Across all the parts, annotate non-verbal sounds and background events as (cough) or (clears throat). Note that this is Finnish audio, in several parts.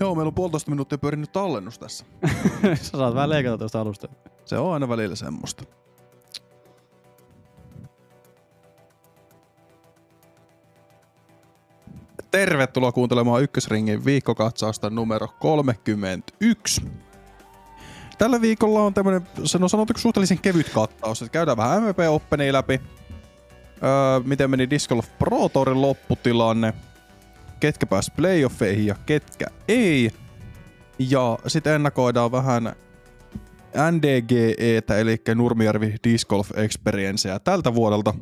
Joo, meillä on puolitoista minuuttia pyörinyt tallennus tässä. (laughs) Sä saat vähän leikata tuosta alusta. Se on aina välillä semmoista. Tervetuloa kuuntelemaan Ykkösringin viikkokatsausta numero 31. Tällä viikolla on tämmönen, no sanotaanko suhteellisen kevyt kattaus, että käydään vähän MVP Openia läpi, öö, miten meni Disc Golf Pro Tourin lopputilanne, ketkä pääsi playoffeihin ja ketkä ei. Ja sitten ennakoidaan vähän NDGEtä, eli Nurmijärvi Disc Golf Experiencea tältä vuodelta.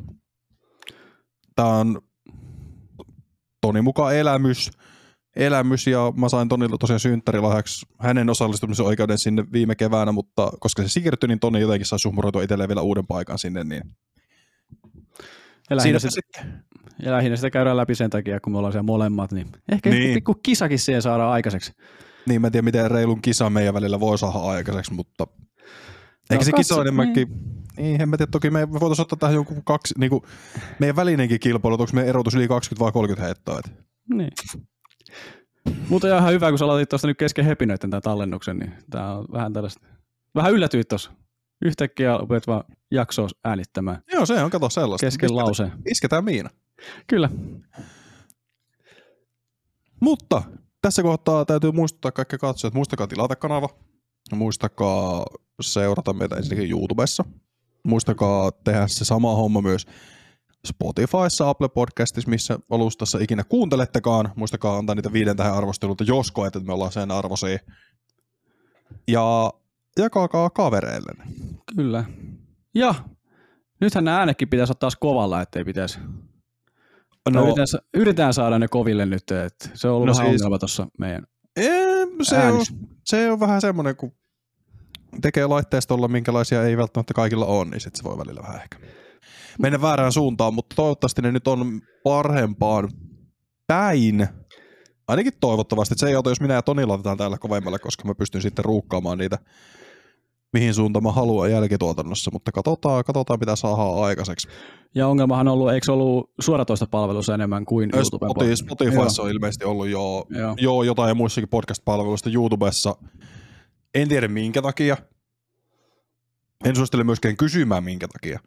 Tää on Toni mukaan elämys, elämys ja mä sain Tonilta tosiaan synttärilahjaksi hänen osallistumisen oikeuden sinne viime keväänä, mutta koska se siirtyi, niin Toni jotenkin sai suhmuroitua itselleen vielä uuden paikan sinne, niin Ja siinä se sitten. Ja lähinnä sitä käydään läpi sen takia, kun me ollaan siellä molemmat, niin ehkä Niin. niin. pikku kisakin siihen saadaan aikaiseksi. Niin, mä en tiedä, miten reilun kisa meidän välillä voi saada aikaiseksi, mutta eikä se katso- kisa enemmänkin, niin, en mä tiedä, toki me voitaisiin ottaa tähän joku kaksi, niin kuin, meidän välinenkin kilpailu, onko meidän erotus yli 20 vai 30 heittoa. Et. Niin. Mutta ihan hyvä, kun sä aloitit tuosta nyt kesken hepinöiden tämän tallennuksen, niin tää on vähän tällaista. Vähän yllätyit tuossa. Yhtäkkiä opet vaan jaksoa äänittämään Joo, se on, kato sellaista. kesken lauseen. Isketään miina. Kyllä. Mutta tässä kohtaa täytyy muistuttaa kaikki katsojat, muistakaa tilata kanava, muistakaa seurata meitä ensinnäkin YouTubessa, muistakaa tehdä se sama homma myös Spotifyssa, Apple Podcastissa, missä alustassa ikinä kuuntelettekaan. Muistakaa antaa niitä viiden tähän arvosteluita, jos koet, että me ollaan sen arvoisia. Ja jakakaa kavereille. Kyllä. Ja nythän nämä äänekin pitäisi ottaa taas kovalla, ettei pitäisi. No, yritetään, sa- yritetään, saada ne koville nyt, että se on ollut No no vähän siis- ongelma tuossa meidän Ee, se, on, se on vähän semmoinen, kun tekee laitteistolla, minkälaisia ei välttämättä kaikilla on, niin sit se voi välillä vähän ehkä mennä väärään suuntaan, mutta toivottavasti ne nyt on parempaan päin. Ainakin toivottavasti. että Se ei auta, jos minä ja Toni laitetaan täällä kovemmalle, koska mä pystyn sitten ruukkaamaan niitä, mihin suuntaan mä haluan jälkituotannossa, mutta katsotaan, katsotaan mitä saadaan aikaiseksi. Ja ongelmahan on ollut, eikö ollut suoratoista palvelussa enemmän kuin YouTuben Spotify, Spotifyssa on ilmeisesti ollut jo Joo. Joo, jotain ja muissakin podcast-palveluista YouTubessa. En tiedä minkä takia. En suosittele myöskään kysymään minkä takia.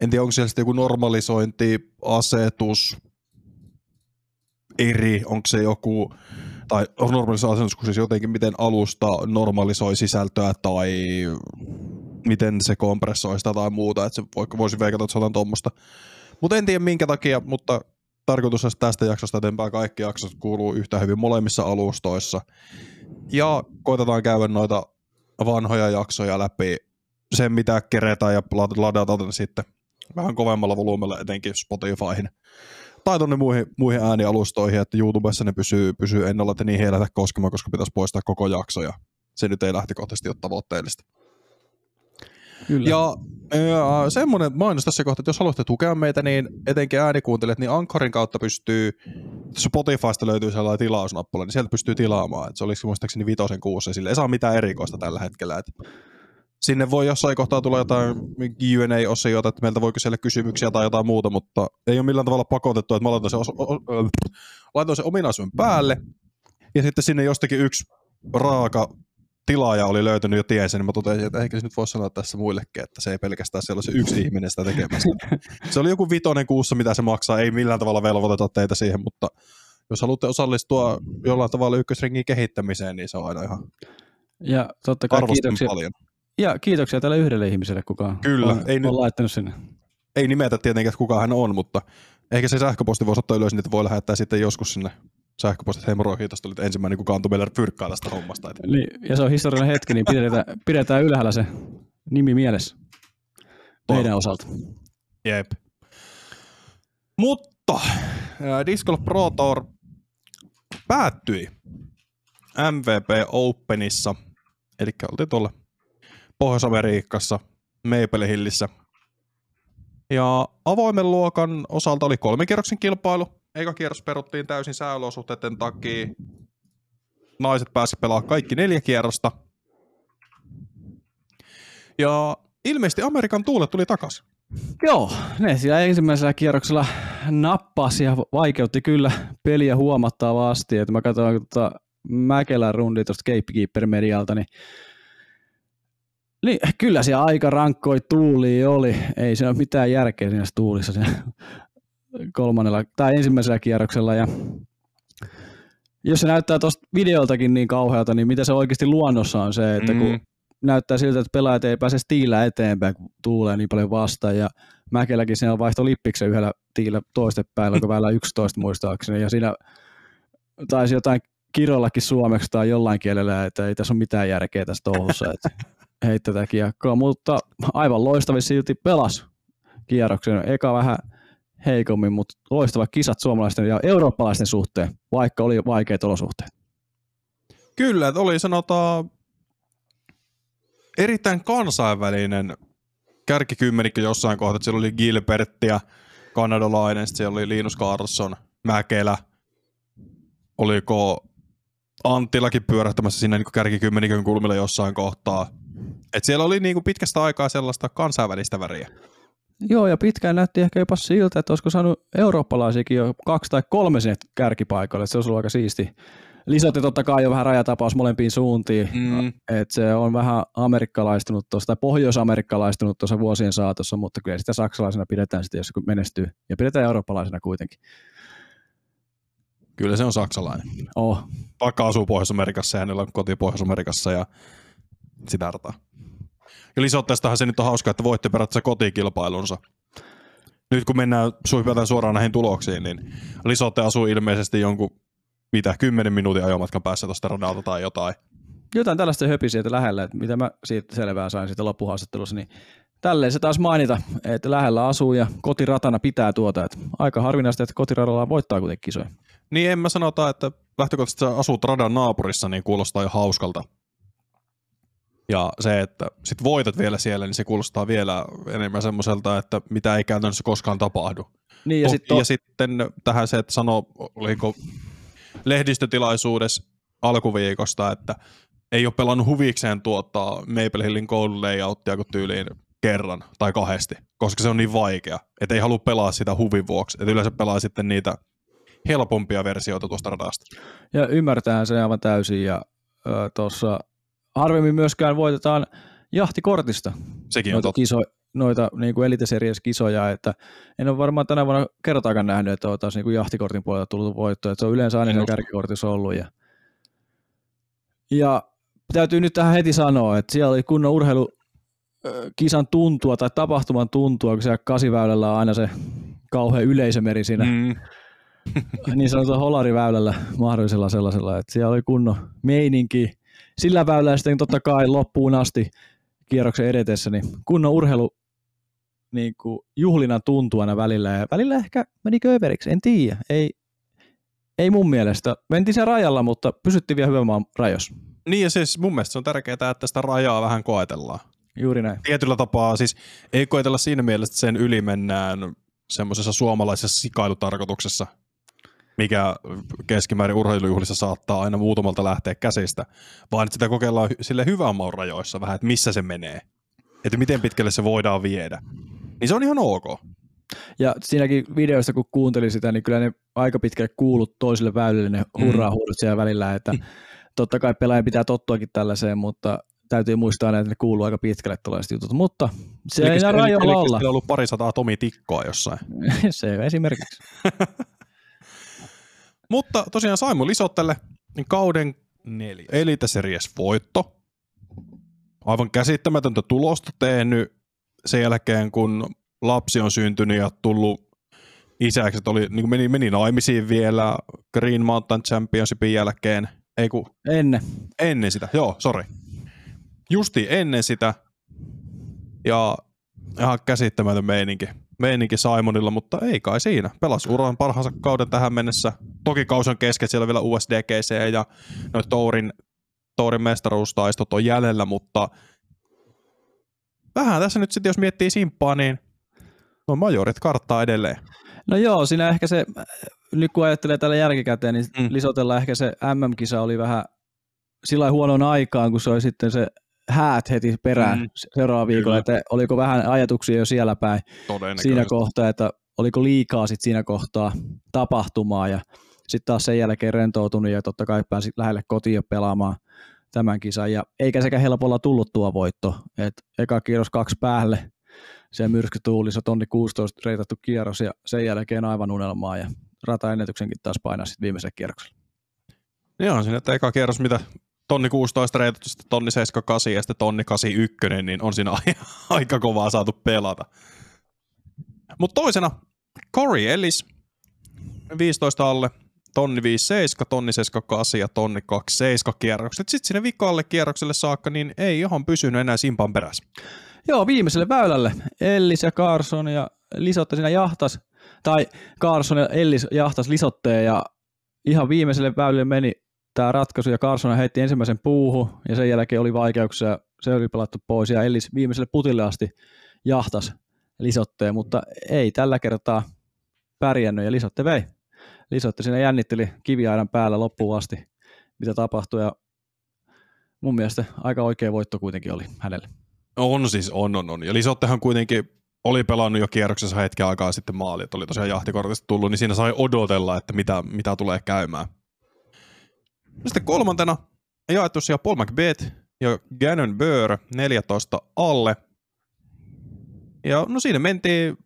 En tiedä, onko siellä sitten joku normalisointi, asetus, eri, onko se joku, tai normalisointi kun siis jotenkin, miten alusta normalisoi sisältöä tai miten se kompressoi sitä tai muuta, että se voi- voisi veikata, että se on tuommoista. Mutta en tiedä minkä takia, mutta tarkoitus on, tästä jaksosta eteenpäin kaikki jaksot kuuluu yhtä hyvin molemmissa alustoissa. Ja koitetaan käydä noita vanhoja jaksoja läpi, sen mitä keretään ja lad- ladataan sitten vähän kovemmalla volyymella etenkin Spotifyhin. Tai tuonne muihin, muihin äänialustoihin, että YouTubessa ne pysyy, pysyy ennalla, että niihin ei lähdetä koskemaan, koska pitäisi poistaa koko jakso ja se nyt ei lähtökohtaisesti ole tavoitteellista. Kyllä. Ja, ja semmoinen mainos tässä kohtaa, että jos haluatte tukea meitä, niin etenkin äänikuuntelijat, niin Anchorin kautta pystyy, Spotifysta löytyy sellainen tilausnappula, niin sieltä pystyy tilaamaan. Et se olisi muistaakseni vitosen kuussa, sille ei saa mitään erikoista tällä hetkellä. Et sinne voi jossain kohtaa tulla jotain Q&A-osiota, että meiltä voi kysellä kysymyksiä tai jotain muuta, mutta ei ole millään tavalla pakotettu, että mä laitan sen, os- o- o- laitan sen ominaisuuden päälle, ja sitten sinne jostakin yksi raaka tilaaja oli löytänyt jo tien sen, niin mä totesin, että ehkä se nyt voisi sanoa tässä muillekin, että se ei pelkästään siellä se yksi ihminen sitä tekemässä. (laughs) Se oli joku vitonen kuussa, mitä se maksaa, ei millään tavalla velvoiteta teitä siihen, mutta jos haluatte osallistua jollain tavalla ykkösringin kehittämiseen, niin se on aina ihan ja totta kai kiitoksia, paljon. Ja kiitoksia tälle yhdelle ihmiselle, kuka Kyllä, on, ei on nyt- laittanut sinne. Ei nimetä tietenkään, kuka hän on, mutta ehkä se sähköposti voisi ottaa ylös, niin että voi lähettää sitten joskus sinne sähköpostit, hei moro, kiitos, olit ensimmäinen, kuka antoi meille fyrkkaa tästä hommasta. Niin, ja se on historiallinen hetki, niin pidetään, pidetään ylhäällä se nimi mielessä meidän osalta. Jep. Mutta ää, Disc Golf Pro Tour päättyi MVP Openissa, eli oltiin tuolla Pohjois-Amerikassa, Maple Hillissä. Ja avoimen luokan osalta oli kolmen kierroksen kilpailu. Eka kierros peruttiin täysin sääolosuhteiden takia. Naiset pääsi pelaamaan kaikki neljä kierrosta. Ja ilmeisesti Amerikan tuulet tuli takaisin. Joo, ne siellä ensimmäisellä kierroksella nappasi ja vaikeutti kyllä peliä huomattavasti. Että mä katsoin, että Mäkelän rundi tuosta Gatekeeper Medialta, niin niin, kyllä siellä aika rankkoi tuuli oli. Ei se ole mitään järkeä siinä tuulissa siinä kolmannella tai ensimmäisellä kierroksella. Ja jos se näyttää tuosta videoltakin niin kauhealta, niin mitä se oikeasti luonnossa on se, että kun mm. näyttää siltä, että pelaajat ei pääse tiillä eteenpäin, kun tuulee niin paljon vastaan. Ja Mäkeläkin siellä vaihtoi lippiksen yhdellä tiillä toistepäin, kun välillä 11 muistaakseni. Ja siinä taisi jotain kirollakin suomeksi tai jollain kielellä, että ei tässä ole mitään järkeä tässä touhussa. Että heitti tätä kiekkoa, mutta aivan loistavin silti pelas kierroksen. Eka vähän heikommin, mutta loistava kisat suomalaisten ja eurooppalaisten suhteen, vaikka oli vaikeat olosuhteet. Kyllä, että oli sanotaan erittäin kansainvälinen kärkikymmenikö jossain kohtaa. Siellä oli Gilbertia, kanadalainen, sitten siellä oli Linus Carlson, Mäkelä, oliko Anttilakin pyörähtämässä sinne niin kärkikymmenikön kulmilla jossain kohtaa. Et siellä oli niin kuin pitkästä aikaa sellaista kansainvälistä väriä. Joo, ja pitkään näytti ehkä jopa siltä, että olisiko saanut eurooppalaisiakin jo kaksi tai kolme sinne kärkipaikalle. Se olisi ollut aika siisti. Lisätti totta kai jo vähän rajatapaus molempiin suuntiin, mm. että se on vähän amerikkalaistunut tuossa, tai pohjoisamerikkalaistunut tuossa vuosien saatossa, mutta kyllä sitä saksalaisena pidetään sitten, jos se menestyy, ja pidetään eurooppalaisena kuitenkin. Kyllä se on saksalainen. Oh. Vaikka asuu Pohjois-Amerikassa ja hänellä on koti Pohjois-Amerikassa ja sitä rataa. Ja Lisotteestahan se nyt on hauska, että voitte periaatteessa kotikilpailunsa. Nyt kun mennään suoraan näihin tuloksiin, niin Lisotte asuu ilmeisesti jonkun mitä, 10 minuutin ajomatkan päässä tuosta radalta tai jotain. Jotain tällaista höpi sieltä lähellä, että mitä mä siitä selvää sain siitä loppuhaastattelussa, niin tälleen se taas mainita, että lähellä asuu ja kotiratana pitää tuota. Että aika harvinaista, että kotiradalla voittaa kuitenkin kisoja. Niin en mä sanota, että lähtökohtaisesti sä asut radan naapurissa, niin kuulostaa jo hauskalta. Ja se, että sit voitat vielä siellä, niin se kuulostaa vielä enemmän semmoiselta, että mitä ei käytännössä koskaan tapahdu. Niin, ja, sit to- ja sitten tähän se, että sano, oliko lehdistötilaisuudessa alkuviikosta, että ei ole pelannut huvikseen tuottaa Maple Hillin goal layouttia kuin tyyliin kerran tai kahdesti, koska se on niin vaikea, että ei halua pelaa sitä huvin vuoksi. Että yleensä pelaa sitten niitä helpompia versioita tuosta radasta. Ja ymmärtää se aivan täysin ja tuossa harvemmin myöskään voitetaan jahtikortista. Sekin noita on totta. Kiso, noita niin kuin kisoja, että en ole varmaan tänä vuonna kertaakaan nähnyt, että on taas niin kuin jahtikortin puolelta tullut voitto, että se on yleensä aina kärkikortissa ollut. Ja, ja täytyy nyt tähän heti sanoa, että siellä oli kunnon urheilu kisan tuntua tai tapahtuman tuntua, kun siellä kasiväylällä on aina se kauhean yleisömeri siinä mm. (laughs) niin sanotulla holariväylällä mahdollisella sellaisella, että siellä oli kunnon meininki. Sillä väylällä sitten totta kai loppuun asti kierroksen edetessä, niin kunnon urheilu niin kuin juhlina tuntuu aina välillä, ja välillä ehkä meni överiksi, en tiedä, ei, ei mun mielestä. Mentiin sen rajalla, mutta pysyttiin vielä hyvän maan rajoissa. Niin ja siis mun mielestä se on tärkeää, että sitä rajaa vähän koetellaan. Juuri näin. Tietyllä tapaa siis ei koetella siinä mielessä, että sen yli mennään semmoisessa suomalaisessa sikailutarkoituksessa, mikä keskimäärin urheilujuhlissa saattaa aina muutamalta lähteä käsistä, vaan että sitä kokeillaan sille hyvän maun rajoissa vähän, että missä se menee, että miten pitkälle se voidaan viedä. Niin se on ihan ok. Ja siinäkin videoista, kun kuuntelin sitä, niin kyllä ne aika pitkälle kuulut toisille väylille ne hurraa huudut siellä välillä, että (laughs) totta kai pelaajan pitää tottuakin tällaiseen, mutta täytyy muistaa, että ne kuuluu aika pitkälle tällaiset jutut, mutta se eli, ei rajoilla olla. on ollut pari sataa Tomi Tikkoa jossain. (laughs) se esimerkiksi. (laughs) mutta tosiaan Saimu Lisottelle niin kauden neljä. Elite Series voitto. Aivan käsittämätöntä tulosta tehnyt sen jälkeen, kun lapsi on syntynyt ja tullut isäksi, oli, niin meni, meni naimisiin vielä Green Mountain Championshipin jälkeen. Ei kun, ennen. Ennen sitä, joo, sorry justi ennen sitä. Ja ihan käsittämätön meininki. Meininki Simonilla, mutta ei kai siinä. Pelas uran parhaansa kauden tähän mennessä. Toki kausi on kesken, siellä on vielä USDGC ja noin Tourin, Tourin mestaruustaistot on jäljellä, mutta vähän tässä nyt sitten, jos miettii simppaa, niin no majorit karttaa edelleen. No joo, siinä ehkä se, nyt kun ajattelee tällä jälkikäteen, niin mm. Lisotella ehkä se MM-kisa oli vähän sillä huonoon aikaan, kun se oli sitten se häät heti perään mm. seuraava viikolla, että oliko vähän ajatuksia jo siellä päin siinä kohtaa, että oliko liikaa sit siinä kohtaa tapahtumaa ja sitten taas sen jälkeen rentoutunut ja totta kai pääsi lähelle kotiin pelaamaan tämän kisan. Ja eikä sekä helpolla tullut tuo voitto. Et eka kierros kaksi päälle, se myrskytuulissa tonni 16 reitattu kierros ja sen jälkeen aivan unelmaa ja rataennätyksenkin taas painaa sitten viimeisellä kierroksella. Joo, siinä että eka kierros, mitä tonni 16 reitattu, sitten tonni 78 ja sitten tonni 81, niin on siinä aika (laughs) kovaa saatu pelata. Mutta toisena Corey Ellis, 15 alle, tonni 57, tonni 78 ja tonni 27 kierrokset. Sitten sinne vikalle kierrokselle saakka, niin ei ihan pysynyt enää simpan perässä. Joo, viimeiselle väylälle. Ellis ja Carson ja Lisotte siinä jahtas, tai Carson ja Ellis jahtas Lisotteen ja ihan viimeiselle väylälle meni tämä ratkaisu ja Carson heitti ensimmäisen puuhu ja sen jälkeen oli vaikeuksia, se oli pelattu pois ja Ellis viimeiselle putille asti jahtas Lisotteen, mutta ei tällä kertaa pärjännyt ja Lisotte vei. Lisotte siinä jännitteli kiviaidan päällä loppuun asti, mitä tapahtui ja mun mielestä aika oikea voitto kuitenkin oli hänelle. On siis, on, on, on. Ja Lisottehan kuitenkin oli pelannut jo kierroksessa hetken aikaa sitten maali, että oli tosiaan jahtikortista tullut, niin siinä sai odotella, että mitä, mitä tulee käymään. Sitten kolmantena jaettu siellä Paul McBeth ja Gannon Burr 14 alle. Ja no siinä mentiin,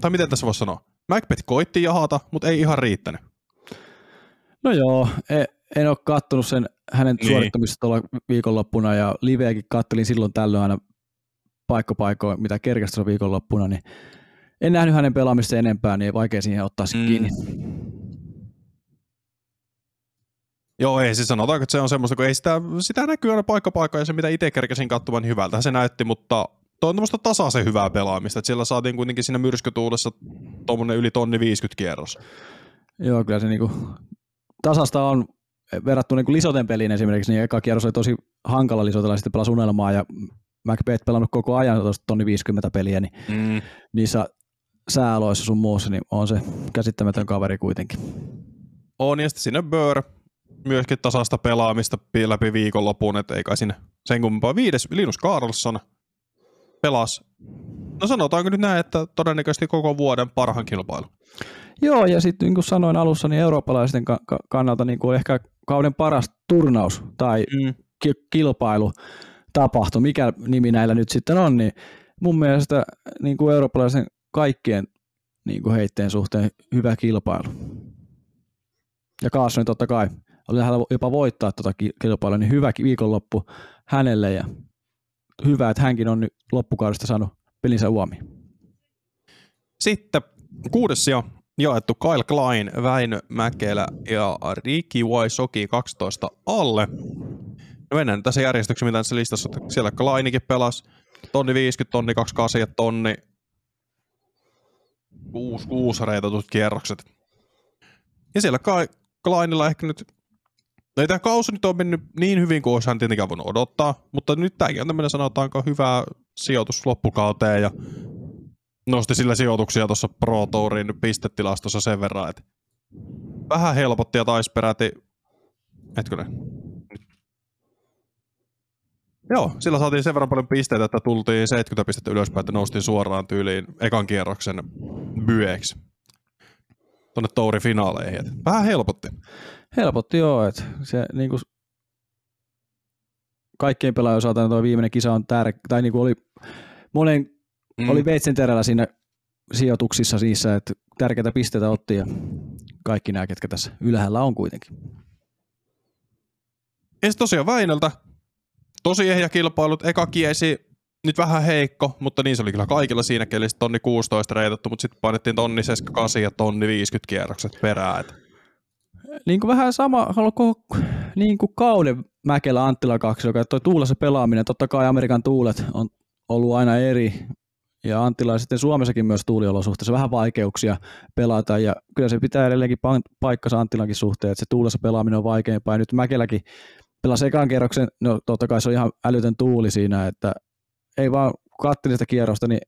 tai miten tässä voisi sanoa, Macbeth koitti jahata, mutta ei ihan riittänyt. No joo, en, en ole kattonut sen hänen niin. suorittamista tuolla viikonloppuna ja liveäkin kattelin silloin tällöin aina paikkopaikoin, mitä kerkästä viikonloppuna, niin en nähnyt hänen pelaamista enempää, niin vaikea siihen ottaa mm. kiinni. Joo, ei siis sanotaanko, että se on semmoista, kun ei sitä, sitä näkyy aina paikka ja se mitä itse kerkesin katsomaan, niin hyvältä se näytti, mutta tuo on tämmöistä tasaisen hyvää pelaamista, että siellä saatiin kuitenkin siinä myrskytuulessa tuommoinen yli tonni 50 kierros. Joo, kyllä se niinku tasasta on verrattuna niinku Lisoten peliin esimerkiksi, niin eka kierros oli tosi hankala Lisotella, sitten pelasi unelmaa ja Macbeth pelannut koko ajan tuosta tonni 50 peliä, niin mm. niissä sääloissa sun muussa, niin on se käsittämätön kaveri kuitenkin. On, ja sitten sinne Bör, myöskin tasasta pelaamista läpi viikonlopun, että ei kai sinne sen kummempaa. Viides Linus Carlson pelas, no sanotaanko nyt näin, että todennäköisesti koko vuoden parhaan kilpailu. Joo, ja sitten niin kuin sanoin alussa, niin eurooppalaisten kannalta niin kuin ehkä kauden paras turnaus tai mm. ki- kilpailu tapahtui, mikä nimi näillä nyt sitten on, niin mun mielestä niin kuin eurooppalaisen kaikkien niin kuin heitteen suhteen hyvä kilpailu. Ja Kaasoni totta kai oli lähellä jopa voittaa tuota kilpailua, niin hyvä viikonloppu hänelle ja hyvä, että hänkin on nyt loppukaudesta saanut pelinsä uomi. Sitten kuudes sija jaettu Kyle Klein, Väinö Mäkelä ja Riki Waisoki 12 alle. No mennään tässä järjestyksessä, mitä tässä listassa siellä Kleinikin pelasi. Tonni 50, tonni 28 ja tonni 6, 6 reitatut kierrokset. Ja siellä Kleinilla ehkä nyt No ei tämä kausi nyt on mennyt niin hyvin kuin olisi tietenkään voinut odottaa, mutta nyt tämäkin on tämmöinen sanotaanko hyvä sijoitus loppukauteen ja nosti sillä sijoituksia tuossa Pro Tourin pistetilastossa sen verran, että vähän helpotti ja taisi peräti, hetkinen, Joo, sillä saatiin sen verran paljon pisteitä, että tultiin 70 pistettä ylöspäin, että noustiin suoraan tyyliin ekan kierroksen byeksi tuonne Tourin finaaleihin. Vähän helpotti. Helpotti joo, että se niin kuin kaikkien pelaajien osalta tuo viimeinen kisa on tärkeä, tai niin kuin oli monen, mm. oli veitsen terällä siinä sijoituksissa niissä, että tärkeitä pisteitä otti ja kaikki nämä, ketkä tässä ylhäällä on kuitenkin. Ja tosiaan Väinöltä tosi ehjä kilpailut, eka kiesi nyt vähän heikko, mutta niin se oli kyllä kaikilla siinä kelissä tonni 16 reitattu, mutta sitten painettiin tonni 78 ja tonni 50 kierrokset perään. Niin kuin vähän sama, haluatko niin kuin kauden Mäkelä Anttila 2, joka toi tuulessa pelaaminen, totta kai Amerikan tuulet on ollut aina eri, ja Anttila sitten Suomessakin myös tuuliolosuhteissa vähän vaikeuksia pelata, ja kyllä se pitää edelleenkin paikkansa Anttilankin suhteen, että se tuulessa pelaaminen on vaikeampaa, ja nyt Mäkeläkin pelasi ekan kerroksen, no totta kai se on ihan älytön tuuli siinä, että ei vaan katteli sitä kierrosta, niin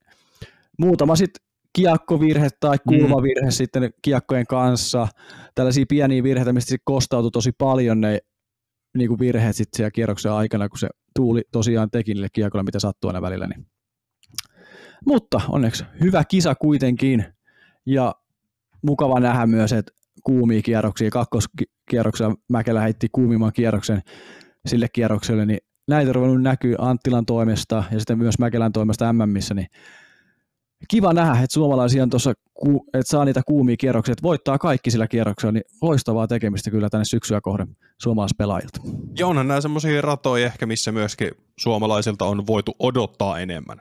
muutama sitten kiekkovirhe tai mm. kulmavirhe mm. sitten kiekkojen kanssa, tällaisia pieniä virheitä, mistä sitten kostautui tosi paljon ne niin kuin virheet sitten siellä kierroksen aikana, kun se tuuli tosiaan teki niille kiekolle, mitä sattuu aina välillä. Niin. Mutta onneksi hyvä kisa kuitenkin, ja mukava nähdä myös, että kuumia kierroksia, kakkoskierroksella Mäkelä heitti kuumimman kierroksen sille kierrokselle, niin näitä on ruvennut näkyy Anttilan toimesta ja sitten myös Mäkelän toimesta MMissä, niin kiva nähdä, että suomalaisia on tuossa, että saa niitä kuumia kierroksia, että voittaa kaikki sillä kierroksella, niin loistavaa tekemistä kyllä tänne syksyä kohden suomalaispelaajilta. Ja onhan nämä semmoisia ratoja ehkä, missä myöskin suomalaisilta on voitu odottaa enemmän.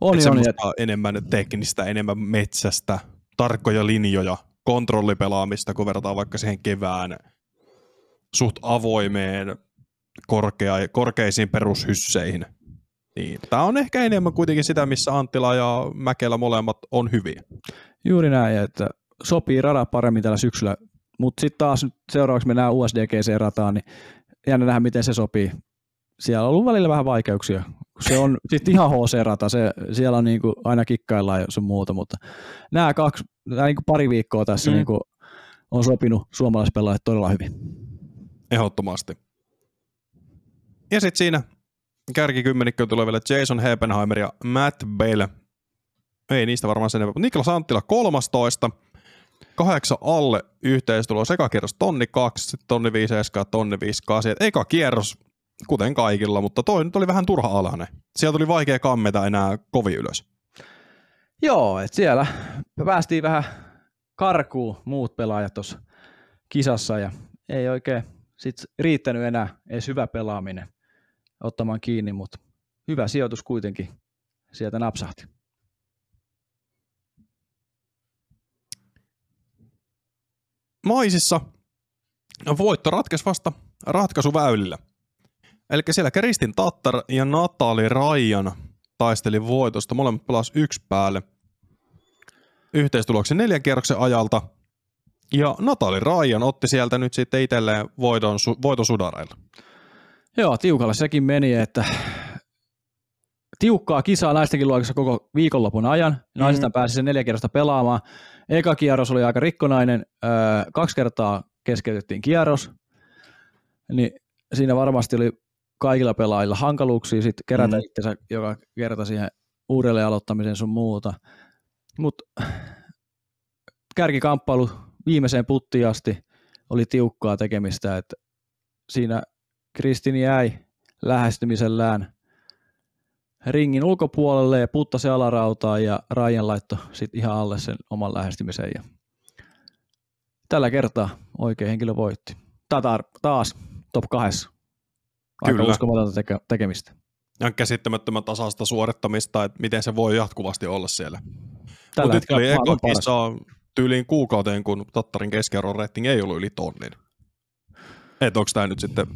On, on, on. enemmän teknistä, enemmän metsästä, tarkkoja linjoja, kontrollipelaamista, kun verrataan vaikka siihen kevään suht avoimeen korkea, korkeisiin perushysseihin. Niin. Tämä on ehkä enemmän kuitenkin sitä, missä Anttila ja Mäkelä molemmat on hyviä. Juuri näin, että sopii rada paremmin tällä syksyllä, mutta sitten taas seuraavaksi mennään USDGC-rataan, niin jännä nähdä, miten se sopii. Siellä on ollut välillä vähän vaikeuksia. Se on (laughs) sitten ihan HC-rata, se, siellä on niinku aina kikkaillaan ja muuta, mutta nämä kaksi, nämä niinku pari viikkoa tässä mm. niinku on sopinut suomalaispelaajat todella hyvin. Ehdottomasti. Ja sitten siinä kärkikymmenikko tulee vielä Jason Hebenheimer ja Matt Bale. Ei niistä varmaan sen enempää. Niklas Anttila 13. Kahdeksan alle yhteistulo. Sekakierros tonni kaksi, sitten tonni viisi eskaa, tonni viisi kasi. Eka kierros, kuten kaikilla, mutta toi nyt oli vähän turha alhainen. Sieltä tuli vaikea kammeta enää kovin ylös. Joo, että siellä päästiin vähän karkuun muut pelaajat tuossa kisassa ja ei oikein sit riittänyt enää edes hyvä pelaaminen ottamaan kiinni, mutta hyvä sijoitus kuitenkin sieltä napsahti. Maisissa voitto ratkesi vasta ratkaisuväylillä. Eli siellä Kristin Tattar ja Natali Rajan taisteli voitosta. Molemmat pelas yksi päälle. Yhteistuloksen neljän kierroksen ajalta. Ja Natali Rajan otti sieltä nyt sitten itselleen voiton, voiton sudareilla. Joo, tiukalla sekin meni, että tiukkaa kisaa naistenkin luokassa koko viikonlopun ajan. Naisista mm-hmm. pääsi sen neljä kierrosta pelaamaan. Eka kierros oli aika rikkonainen, öö, kaksi kertaa keskeytettiin kierros, niin siinä varmasti oli kaikilla pelaajilla hankaluuksia sitten kerätä mm. itsensä joka kerta siihen uudelleen aloittamiseen sun muuta. Mutta kärkikamppailu viimeiseen puttiin asti oli tiukkaa tekemistä, että siinä Kristin jäi lähestymisellään ringin ulkopuolelle ja puttasi alarautaa ja Ryan laittoi sitten ihan alle sen oman lähestymisen. Ja tällä kertaa oikein henkilö voitti. Tatar taas top 2. Aika Kyllä. uskomatonta teke- tekemistä. Ja käsittämättömän tasasta suorittamista, että miten se voi jatkuvasti olla siellä. Mutta nyt oli eka kisa tyyliin kuukauteen, kun Tattarin keskiarvon rating ei ollut yli tonnin. Että onko tämä nyt sitten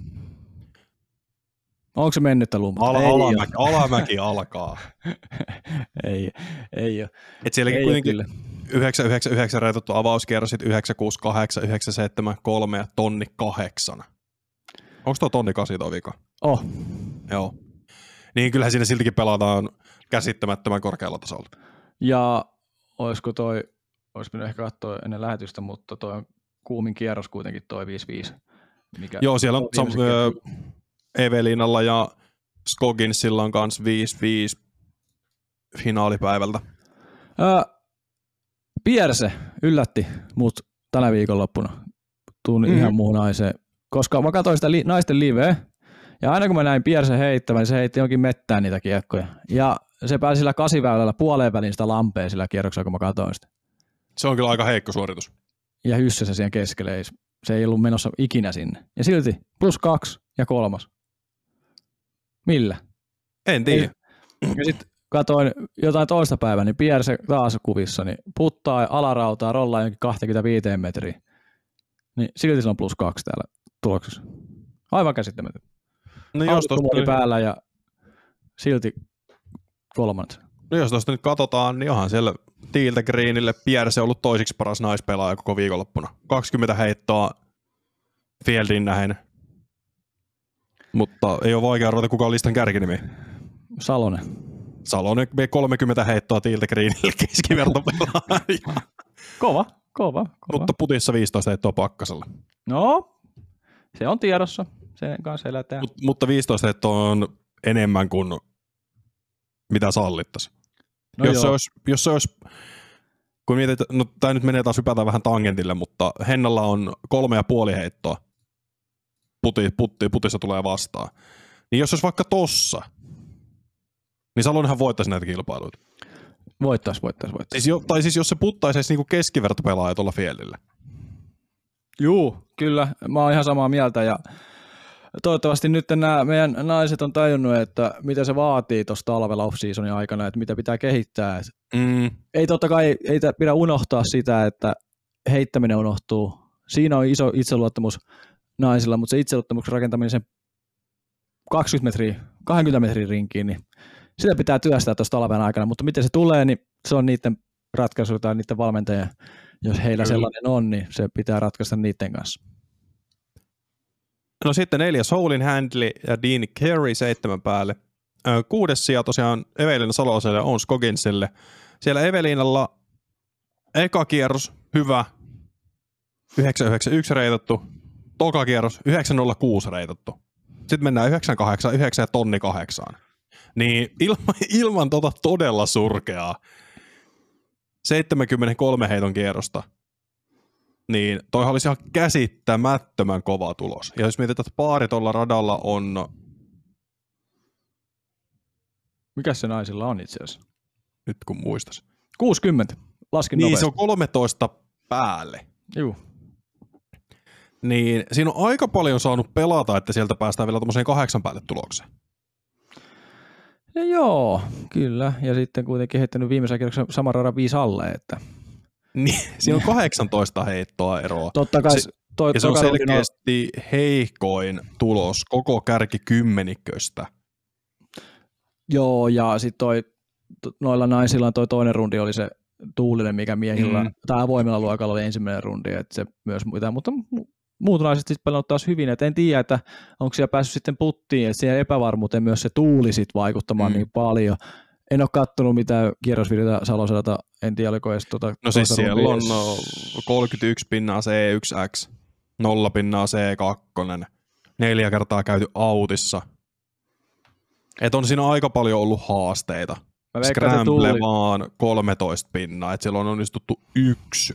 Onko se mennyttä lumpa? Al- alamäki, alamäki alkaa. (laughs) ei, ei ole. Et sielläkin ei kuitenkin 999 reetuttu avauskierros, sitten 968, 973 ja tonni kahdeksan. Onko tuo tonni kasi tuo vika? Oh. Joo. Niin kyllähän siinä siltikin pelataan käsittämättömän korkealla tasolla. Ja olisiko toi, olisi pitänyt ehkä katsoa ennen lähetystä, mutta toi on kuumin kierros kuitenkin toi 5-5. Mikä Joo, siellä on, sam, Evelinalla ja Skoginsilla on kans 5-5 finaalipäivältä. Ää, Pierse yllätti mut tänä viikonloppuna. Tuun mm. ihan muun naiseen. Koska mä katsoin sitä li- naisten liveä, ja aina kun mä näin Pierse heittävän, niin se heitti jonkin mettään niitä kiekkoja. Ja se pääsi sillä kasiväylällä puoleen väliin sitä lampea sillä kierroksella, kun mä katsoin sitä. Se on kyllä aika heikko suoritus. Ja hyssä se siihen keskelle. Se ei ollut menossa ikinä sinne. Ja silti plus kaksi ja kolmas. Millä? En tiedä. Ja sitten katoin jotain toista päivää, niin Pierre se taas kuvissa, niin puttaa alarautaa, rollaa jonkin 25 metriä. Niin silti se on plus kaksi täällä tuloksessa. Aivan käsittämätön. No jos tosta nyt... päällä ja silti kolmannet. No jos tuosta nyt katsotaan, niin onhan siellä Tiiltä Greenille Pierre se ollut toisiksi paras naispelaaja koko viikonloppuna. 20 heittoa Fieldin nähen, mutta ei ole vaikea arvata, kuka on listan kärkinimi. Salonen. Salonen 30 heittoa Tiiltä Greenille keskiverto (laughs) kova, kova, kova. Mutta putissa 15 heittoa pakkasella. No, se on tiedossa. Sen kanssa elätään. Mut, mutta 15 heittoa on enemmän kuin mitä sallittaisi. No jos, se olisi, jos se olisi kun mietit, no tämä nyt menee taas hypätään vähän tangentille, mutta Hennalla on kolme ja puoli heittoa. Puti, putti, putissa tulee vastaan. Niin jos olisi vaikka tossa, niin Salonenhan voittaisi näitä kilpailuita. Voittaisi, voittaisi, voittaisi. Siis jo, tai siis jos se puttaisi edes niinku keskivertopelaaja tuolla fielillä. Juu, kyllä. Mä oon ihan samaa mieltä ja toivottavasti nyt nämä meidän naiset on tajunnut, että mitä se vaatii tuossa talvella off-seasonin aikana, että mitä pitää kehittää. Mm. ei totta kai ei pidä unohtaa sitä, että heittäminen unohtuu. Siinä on iso itseluottamus naisilla, mutta se itseluottamuksen rakentaminen sen 20 metriä, 20 metrin rinkiin, niin sitä pitää työstää tuossa talven aikana, mutta miten se tulee, niin se on niiden ratkaisu tai niiden valmentajien, jos heillä Kyllä. sellainen on, niin se pitää ratkaista niiden kanssa. No sitten neljäs Howlin Handley ja Dean Carey seitsemän päälle. Kuudes sija tosiaan Evelina Saloselle ja Ons Cogginsille. Siellä Evelinalla eka kierros, hyvä, 991 reitattu. Toka kierros, 906 reitattu. Sitten mennään 98, 9 ja tonni kahdeksaan. Niin ilman, (laughs) ilman tota todella surkeaa 73 heiton kierrosta, niin toihan olisi ihan käsittämättömän kova tulos. Ja jos mietitään, että paari tuolla radalla on, Mikä se naisilla on itse asiassa? nyt kun muistas, 60. Laskin niin nopeasti. se on 13 päälle. Juu. Niin siinä on aika paljon saanut pelata, että sieltä päästään vielä tuommoiseen kahdeksan päälle tulokseen. No joo, kyllä. Ja sitten kuitenkin heittänyt viimeisen kierroksen saman radan viisi alle, että Niin, (laughs) siinä on 18 heittoa eroa. totta kai Se- toi, Ja se on selkeästi heikoin tulos koko kärki kymmenikköstä. Joo, ja sitten noilla naisilla toi toinen rundi oli se tuulinen, mikä miehillä, Mm. tai avoimella luokalla oli ensimmäinen rundi, että se myös muita, mutta mu- muut naiset sitten pelannut taas hyvin, että en tiedä, että onko siellä päässyt sitten puttiin, että siihen epävarmuuteen myös se tuuli sitten vaikuttamaan Mm. niin paljon. En ole kattonut mitään kierrosvideota Saloselta, en tiedä oliko edes tuota No siis toista siellä on no, 31 pinnaa C1X, 0 pinnaa C2, neljä kertaa käyty autissa. Et on siinä aika paljon ollut haasteita. Mä Scramble vaan 13 pinnaa, että siellä on onnistuttu yksi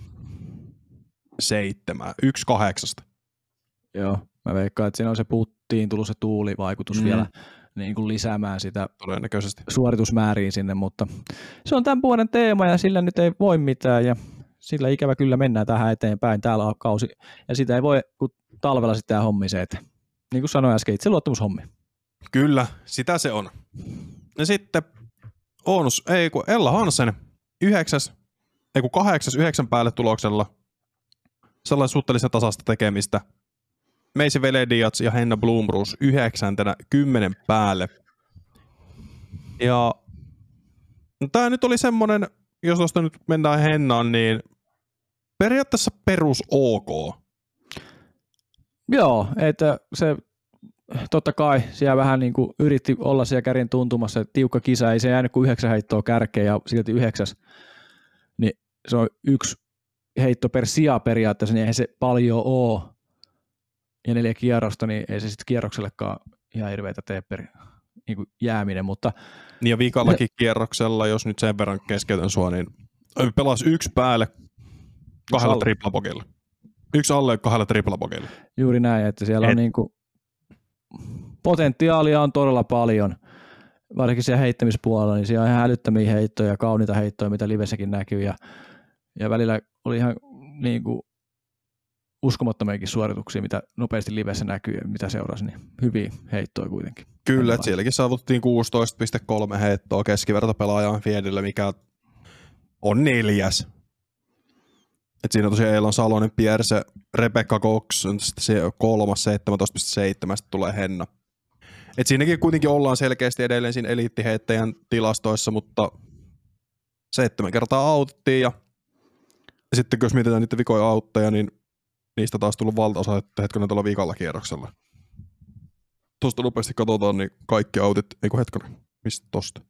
seitsemän, yksi kahdeksasta. Joo, mä veikkaan, että siinä on se puttiin tullut se tuulivaikutus Mm. vielä niin kuin lisäämään sitä Todennäköisesti. suoritusmääriin sinne, mutta se on tämän vuoden teema ja sillä nyt ei voi mitään ja sillä ikävä kyllä mennään tähän eteenpäin täällä on kausi ja sitä ei voi, kun talvella sitten tämä hommi se, että niin kuin sanoin äsken, itse luottamushommi. Kyllä, sitä se on. Ja sitten Onus, ei kun Ella Hansen, yhdeksäs, ei kun kahdeksas yhdeksän päälle tuloksella. Sellainen suhteellisen tasasta tekemistä. Meisi Velediats ja Henna Blumrus yhdeksäntenä kymmenen päälle. Ja no tämä nyt oli semmonen, jos tuosta nyt mennään Hennaan, niin periaatteessa perus OK. Joo, että se totta kai siellä vähän niin kuin yritti olla siellä kärjen tuntumassa, että tiukka kisa, ei se jäänyt kuin yhdeksän heittoa kärkeen ja silti yhdeksäs, niin se on yksi heitto per sija periaatteessa, niin eihän se paljon ole. Ja neljä kierrosta, niin ei se sitten kierroksellekaan ihan hirveätä tee per niin jääminen, mutta Niin ja viikallakin kierroksella, jos nyt sen verran keskeytän sua, niin pelasi yksi päälle kahdella alle. triplapokilla. Yksi alle kahdella triplapokilla. juuri näin, että siellä Et- on niin kuin, potentiaalia on todella paljon, varsinkin siellä heittämispuolella, niin siellä on ihan älyttömiä heittoja, kauniita heittoja, mitä livessäkin näkyy, ja, ja välillä oli ihan niin kuin, uskomattomiakin suorituksia, mitä nopeasti livessä näkyy ja mitä seurasi, niin hyviä heittoja kuitenkin. Kyllä, että sielläkin saavutettiin 16,3 heittoa keskivertopelaajan Fiedillä, mikä on neljäs. Et siinä tosiaan Eilan Salonen, Pierse, Rebecca Cox se kolmas 17,7 sitten tulee Henna. Et siinäkin kuitenkin ollaan selkeästi edelleen siinä eliittiheittäjän tilastoissa, mutta seitsemän kertaa auttiin ja, ja sitten jos mietitään niitä vikoja autteja, niin niistä taas tullut valtaosa että hetkinen tuolla viikalla kierroksella. Tuosta nopeasti katsotaan, niin kaikki autit, ei kun hetkinen, mistä tosta?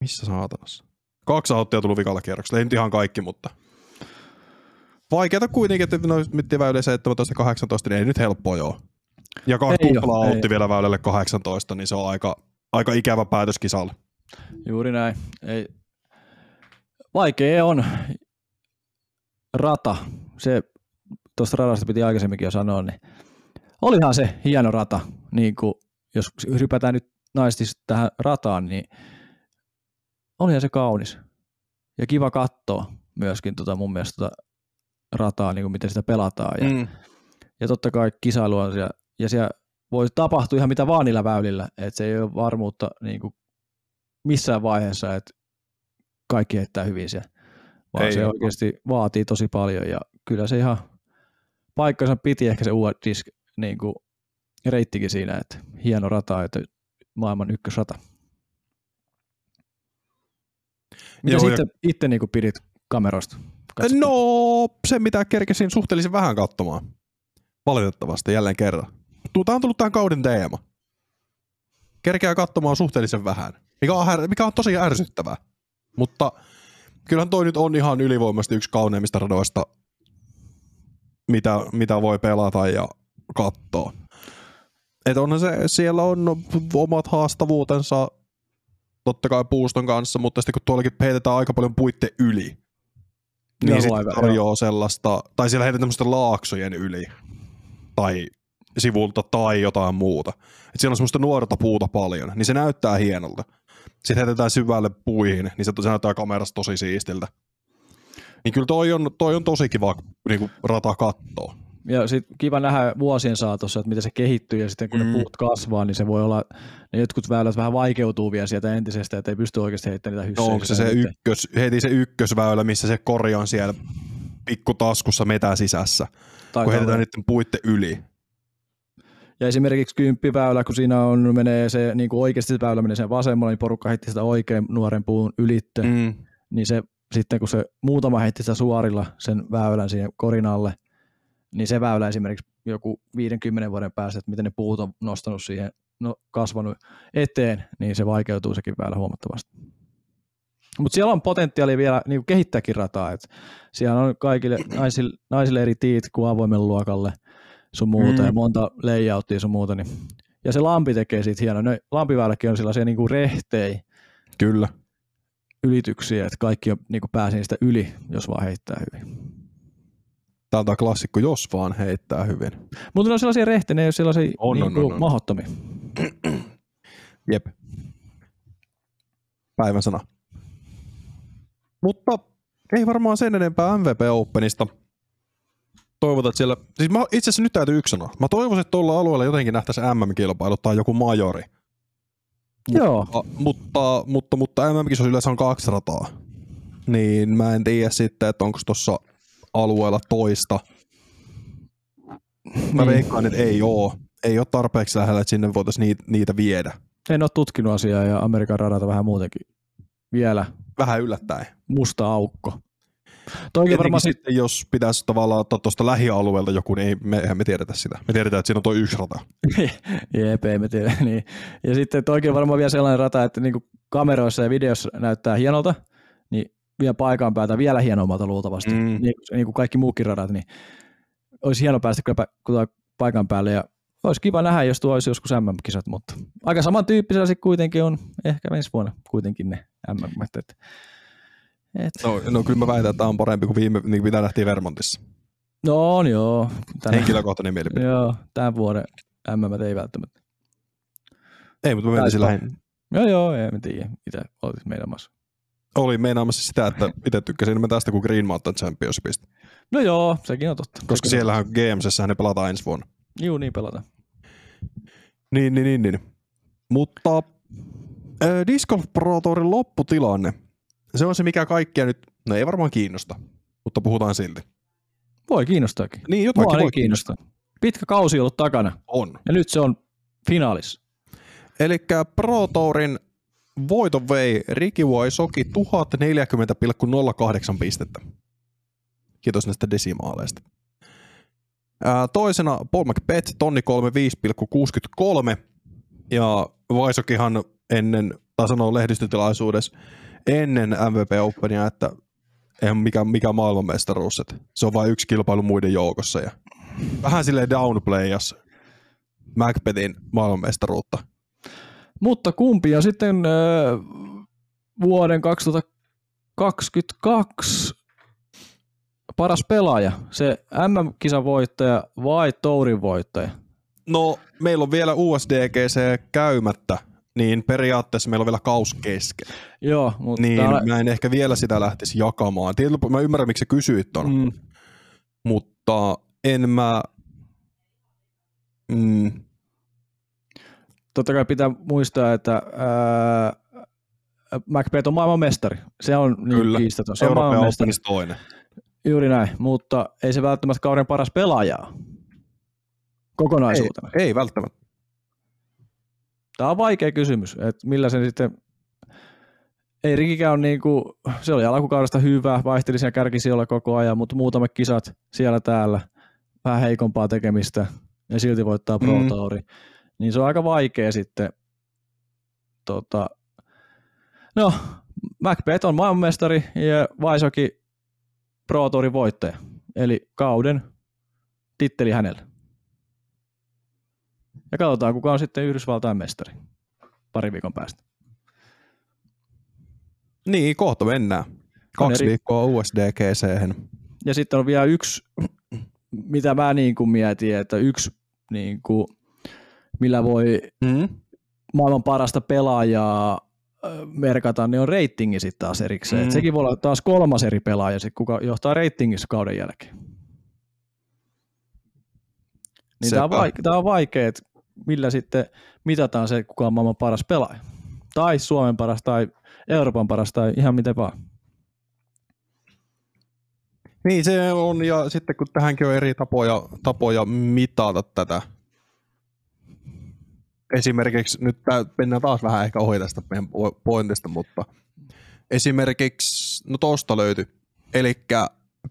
Missä saatanassa? Kaksi auttia tullut vikalla kierroksella, ei nyt ihan kaikki, mutta vaikeata kuitenkin, että no, mitti väyliä 17-18, niin ei nyt helppoa joo. Ja kaksi tuplaa autti vielä väylälle 18, niin se on aika, aika ikävä päätös kisalle. Juuri näin. Ei, vaikea on rata. Se tuosta radasta piti aikaisemminkin jo sanoa, niin olihan se hieno rata, niin kuin, jos hypätään nyt naisesti tähän rataan, niin olihan se kaunis ja kiva katsoa myöskin tota mun mielestä tota rataa, niin kuin miten sitä pelataan. Ja, mm. ja totta kai kisailu on siellä, ja siellä voi tapahtua ihan mitä vaan niillä väylillä, että se ei ole varmuutta niin kuin missään vaiheessa, että kaikki heittää hyvin siellä, vaan ei se ole. oikeasti vaatii tosi paljon ja kyllä se ihan paikkansa piti ehkä se disk niin kuin reittikin siinä, että hieno rata, että maailman ykkösrata. Mitä Joo, sitten ja... itse niin pidit kameroista? Katsottiin? No, se mitä kerkesin suhteellisen vähän katsomaan. Valitettavasti jälleen kerran. Tämä on tullut tämän kauden teema. Kerkeää katsomaan suhteellisen vähän, mikä on, mikä on tosi ärsyttävää. Mutta kyllähän toi nyt on ihan ylivoimaisesti yksi kauneimmista radoista, mitä, mitä voi pelata ja katsoa. Et onhan se, siellä on omat haastavuutensa totta kai puuston kanssa, mutta sitten kun tuollakin heitetään aika paljon puitte yli, niin sitten tarjoaa joo. sellaista, tai siellä heitetään tämmöistä laaksojen yli, tai sivulta tai jotain muuta. Et siellä on semmoista nuorta puuta paljon, niin se näyttää hienolta. Sitten heitetään syvälle puihin, niin se, se näyttää kamerasta tosi siistiltä. Niin kyllä toi on, toi on tosi kiva niin kuin rata kattoa. Ja sitten kiva nähdä vuosien saatossa, että miten se kehittyy ja sitten kun mm. ne puut kasvaa, niin se voi olla, ne jotkut väylät vähän vaikeutuu vielä sieltä entisestä, että ei pysty oikeasti heittämään niitä hyssyjä. No, onko se se ykkös, heti se ykkösväylä, missä se kori on siellä pikkutaskussa metää sisässä, tai kun heitetään niiden puitte yli. Ja esimerkiksi kymppiväylä, kun siinä on, menee se niin kuin oikeasti se väylä menee sen vasemmalle, niin porukka heitti sitä oikein nuoren puun ylitte, mm. niin se sitten kun se muutama heitti sitä suorilla sen väylän siihen korinalle, niin se väylä esimerkiksi joku 50 vuoden päästä, että miten ne puut on nostanut siihen, no, kasvanut eteen, niin se vaikeutuu sekin väylä huomattavasti. Mutta siellä on potentiaali vielä niin kuin kehittääkin rataa, että siellä on kaikille naisille, naisille eri tiit kuin avoimen luokalle sun muuta mm. ja monta layouttia sun muuta. Niin. Ja se lampi tekee siitä hienoa. Ne lampiväyläkin on sellaisia niin kuin rehtei. Kyllä. Ylityksiä, että kaikki on, niin pääsee niistä yli, jos vaan heittää hyvin. Tämä on tämä klassikko, jos vaan heittää hyvin. Mutta ne on sellaisia rehtejä, ne ei ole sellaisia on, niin on, on, on. mahdottomia. (clears throat) Jep. Päivän sana. Mutta ei varmaan sen enempää MVP Openista. Toivotaan, että siellä... Siis mä, itse asiassa nyt täytyy yksi sanoa. Mä toivoisin, että tuolla alueella jotenkin nähtäisiin MM-kilpailu tai joku majori. Joo. Mutta, mutta, mutta, mutta MM-kisossa yleensä on kaksi rataa. Niin mä en tiedä sitten, että onko tuossa alueella toista. Mä niin. veikkaan, että ei oo. Ei ole tarpeeksi lähellä, että sinne voitaisiin niitä, niitä viedä. En ole tutkinut asiaa ja Amerikan radata vähän muutenkin vielä. Vähän yllättäen. Musta aukko. Toikin varmaan sitten, jos pitäisi tavallaan ottaa tuosta lähialueelta joku, niin ei, me, eihän me tiedetä sitä. Me tiedetään, että siinä on tuo yksi rata. (laughs) Jep, ei me tiedä. Niin. Ja sitten toikin varmaan vielä sellainen rata, että niinku kameroissa ja videossa näyttää hienolta, niin vielä paikan päältä vielä hienommalta luultavasti, mm. niin, niin kuin kaikki muukin radat, niin olisi hieno päästä kyllä paikan päälle ja olisi kiva nähdä, jos tuo olisi joskus MM-kisat, mutta aika samantyyppisiä sitten kuitenkin on ehkä ensi vuonna kuitenkin ne MM. Et. No, no, kyllä mä väitän, että tämä on parempi kuin viime, niin mitä nähtiin Vermontissa. No on joo. Tänä, Henkilökohtainen mielipide. Joo, tämän vuoden MM ei välttämättä. Ei, mutta mä menisin lähin. Joo, joo, ei mä tiedä, mitä olit meidän maassa oli meinaamassa sitä, että itse tykkäsin enemmän tästä kuin Green Mountain Championshipista. No joo, sekin on totta. Koska sekin siellähän GMSssä ne pelataan ensi vuonna. Joo, niin pelataan. Niin, niin, niin. niin. Mutta äh, Disc Golf Pro Tourin lopputilanne, se on se mikä kaikkia nyt, no ei varmaan kiinnosta, mutta puhutaan silti. Voi kiinnostaakin. Niin, jotakin voi kiinnostaa. Pitkä kausi on ollut takana. On. Ja nyt se on finaalissa. Eli Pro Tourin voiton vei Ricky Waisoki 1040,08 pistettä. Kiitos näistä desimaaleista. Ää, toisena Paul McBeth, tonni 35,63. Ja Vaisokihan ennen, tai sanoo lehdistötilaisuudessa, ennen MVP Openia, että ei mikä, mikä maailmanmestaruus, että se on vain yksi kilpailu muiden joukossa. Ja vähän silleen downplayas Macbethin 22 paras pelaaja, se MM-kisan voittaja vai Tourin voittaja? No, meillä on vielä USDGC käymättä, niin periaatteessa meillä on vielä kaus kesken. Joo, mutta... Niin mä en ehkä vielä sitä lähtisi jakamaan. Tietysti mä ymmärrän, miksi sä kysyit ton, mm. mutta en mä... Mm. Totta kai pitää muistaa, että ää, Macbeth on maailman mestari. Se on niin Kyllä. kiistaton. Se on Euroopan maailman mestari. Openissa toinen. Juuri näin, mutta ei se välttämättä kauden paras pelaaja kokonaisuutena. Ei, ei välttämättä. Tämä on vaikea kysymys, että millä se sitten, ei Rikikään on niin kuin, se oli alkukaudesta hyvä, vaihteli siellä kärkisijoilla koko ajan, mutta muutamat kisat siellä täällä, vähän heikompaa tekemistä ja silti voittaa Pro Mm. Touri. Niin se on aika vaikea sitten, tota, no, Macbeth on maailmanmestari ja Vaisoki Pro Tourin voittaja, eli kauden titteli hänelle. Ja katsotaan, kuka on sitten Yhdysvaltain mestari pari viikon päästä. Niin, kohta mennään. Kaksi eri- viikkoa USDGC. Ja sitten on vielä yksi, mitä mä niin kuin mietin, että yksi, niin kuin, millä voi Mm. maailman parasta pelaajaa merkata, niin on reitingi sitten taas erikseen. Mm. Mm. sekin voi olla taas kolmas eri pelaaja, sit, kuka johtaa reitingissä kauden jälkeen. Niin tämä on, vaike- on vaikea, että millä sitten mitataan se, kuka on maailman paras pelaaja. Tai Suomen paras, tai Euroopan paras, tai ihan miten vaan. Niin se on, ja sitten kun tähänkin on eri tapoja, tapoja mitata tätä. Esimerkiksi, nyt tää, mennään taas vähän ehkä ohi tästä meidän po- pointista, mutta esimerkiksi, no tosta löytyi, eli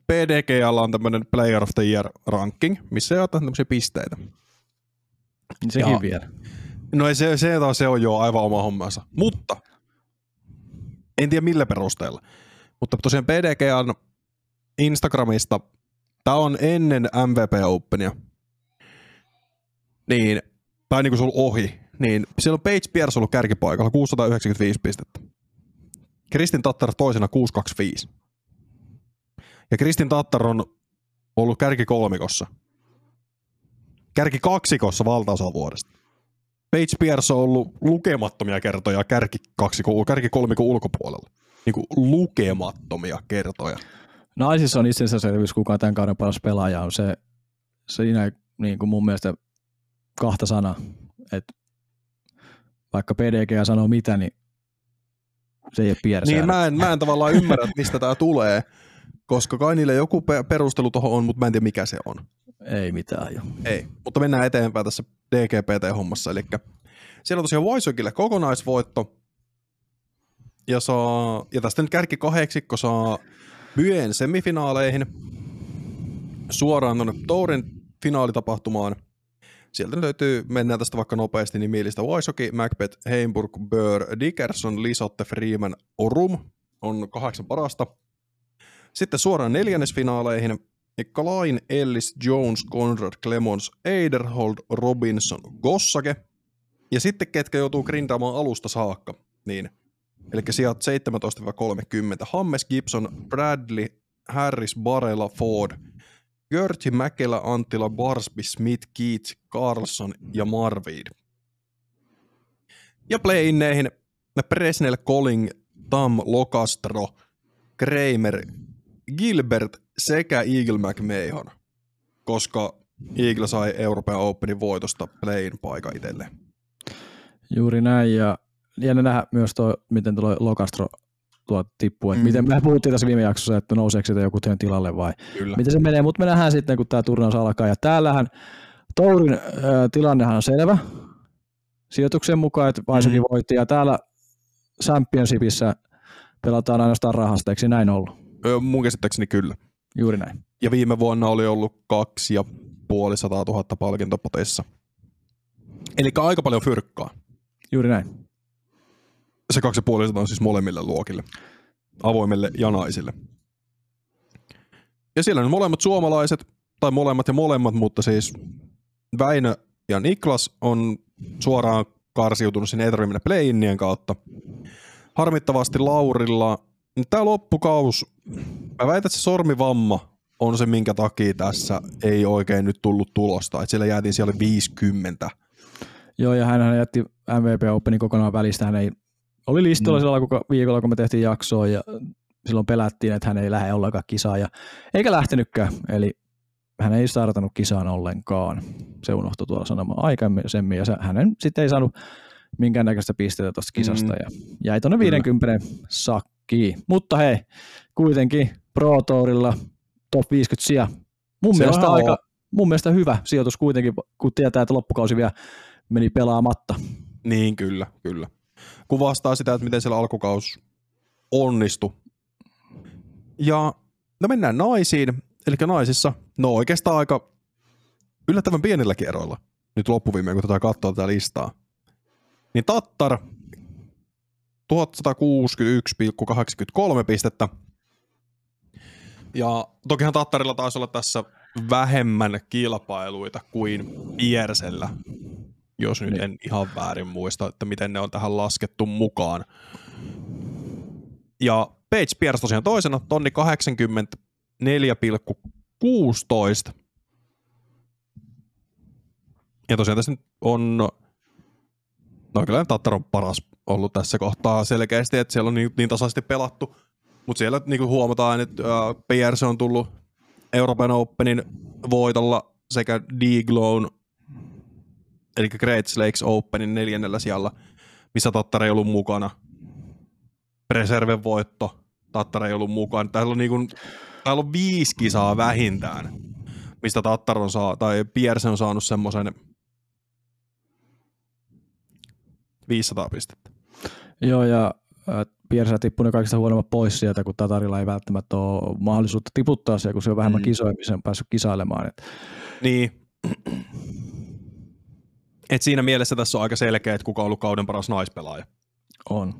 PDGllä on tämmöinen Player of the Year ranking, missä jaetaan tämmöisiä pisteitä. Niin sekin Joo. vielä. No ei se, se, taas se on jo aivan oma hommansa. Mutta, en tiedä millä perusteella, mutta tosiaan PDG on Instagramista, tämä on ennen MVP Openia, niin, tai niin kuin sulla ohi, niin siellä on Page Pierce ollut kärkipaikalla 695 pistettä. Kristin Tattar toisena 625. Ja Kristin Tattar on ollut kärki kolmikossa. Kärki kaksikossa valtaosa vuodesta. Page Pierce on ollut lukemattomia kertoja kärki, kaksi, kärki kolmikon ulkopuolella. Niin kuin lukemattomia kertoja. Naisissa on itsensäselvyys, kuka on tämän kauden paras pelaaja on se, siinä niin kuin mun mielestä kahta sanaa, että vaikka PDG sanoo mitä, niin se ei ole piersää. Niin mä en, mä en tavallaan ymmärrä, mistä tämä tulee, koska kai niille joku pe- perustelu tuohon on, mutta mä en tiedä mikä se on. Ei mitään jo. Ei, mutta mennään eteenpäin tässä DGPT-hommassa. Eli siellä on tosiaan Voisokille kokonaisvoitto, ja, saa, ja tästä nyt kärki kahdeksikko saa Byen semifinaaleihin suoraan tuonne Tourin finaalitapahtumaan. Sieltä löytyy, mennään tästä vaikka nopeasti, niin Mielistä Waisoki, Macbeth, Heimburg, Bör, Dickerson, Lisotte, Freeman, Orum on kahdeksan parasta. Sitten suoraan neljännesfinaaleihin Klein, Ellis, Jones, Conrad, Clemons, Eiderhold, Robinson, Gossake. Ja sitten ketkä joutuu grindaamaan alusta saakka, niin eli sijat 17-30, Hammes, Gibson, Bradley, Harris, Barella, Ford, Gerti, Mäkelä, Anttila, Barsby, Smith, Keats, Carlson ja Marvid. Ja play-inneihin Presnell, Colling, Tam, Lokastro, Kramer, Gilbert sekä Eagle McMahon, koska Eagle sai Euroopan Openin voitosta playin paikan itselleen. Juuri näin, ja jännä nähdä myös tuo, miten tuo Lokastro tuo tippuu. Mm. Mm. Miten me puhuttiin tässä viime jaksossa, että nouseeko sitä joku työn tilalle vai Kyllä. miten se menee, mutta me nähdään sitten, kun tämä turnaus alkaa. Ja täällähän Tourin äh, tilannehan on selvä sijoituksen mukaan, että Vaisakin Mhm. voitti, ja täällä Championshipissa pelataan ainoastaan rahasta, eikö se näin ollut? Mun käsittääkseni kyllä. Juuri näin. Ja viime vuonna oli ollut kaksi ja puoli sataa tuhatta palkintopoteissa. Eli aika paljon fyrkkaa. Juuri näin. Se kaksi ja puoli sataa on siis molemmille luokille. Avoimille ja naisille. Ja siellä on molemmat suomalaiset, tai molemmat ja molemmat, mutta siis Väinö ja Niklas on suoraan karsiutunut sinne eturiville play kautta. Harmittavasti Laurilla tämä loppukaus, mä väitän, että se sormivamma on se, minkä takia tässä ei oikein nyt tullut tulosta. Että siellä jäätiin siellä 50. Joo, ja hän jätti MVP Openin kokonaan välistä. Hän ei, oli listalla mm. silloin viikolla, kun me tehtiin jaksoa, ja silloin pelättiin, että hän ei lähde ollenkaan kisaan, ja eikä lähtenytkään. Eli hän ei startanut kisaan ollenkaan. Se unohtui tuolla sanomaan aikaisemmin, ja se, hänen sitten ei saanut minkäännäköistä pisteitä tuosta kisasta, mm. ja jäi tuonne 50 sakkiin. Mutta hei, kuitenkin Pro Tourilla top 50 sija. Mun, mielestä, aika, mun mielestä hyvä sijoitus kuitenkin, kun tietää, että loppukausi vielä meni pelaamatta. Niin, kyllä, kyllä. Kuvastaa sitä, että miten siellä alkukaus onnistui. Ja no mennään naisiin. Eli naisissa, no oikeastaan aika yllättävän pienilläkin eroilla. Nyt loppuviimeen, kun tätä katsoo tätä listaa. Niin Tattar 1161,83 pistettä. Ja tokihan Tattarilla taisi olla tässä vähemmän kilpailuita kuin Piersellä, jos nyt niin. en ihan väärin muista, että miten ne on tähän laskettu mukaan. Ja Page Piers tosiaan toisena, tonni 84,16. Ja tosiaan tässä nyt on, no kyllä Tattar on paras ollut tässä kohtaa selkeästi, että siellä on niin, niin tasaisesti pelattu. Mutta siellä niin huomataan, että äh, PRC on tullut Euroopan Openin voitolla sekä D-Glown, eli Great Lakes Openin neljännellä sijalla, missä Tattara ei ollut mukana. Preserven voitto, Tattara ei ollut mukana. Täällä on, niin kuin, täällä on viisi kisaa vähintään, mistä Tattar on saa, tai Pierce on saanut semmoisen 500 pistettä. Joo, ja Piersä tippunut kaikista huonommat pois sieltä, kun Tatarilla ei välttämättä ole mahdollisuutta tiputtaa se, kun se on vähemmän mm. kisoja, missä on päässyt kisailemaan. Et. Niin. Et siinä mielessä tässä on aika selkeä, että kuka on ollut kauden paras naispelaaja. On.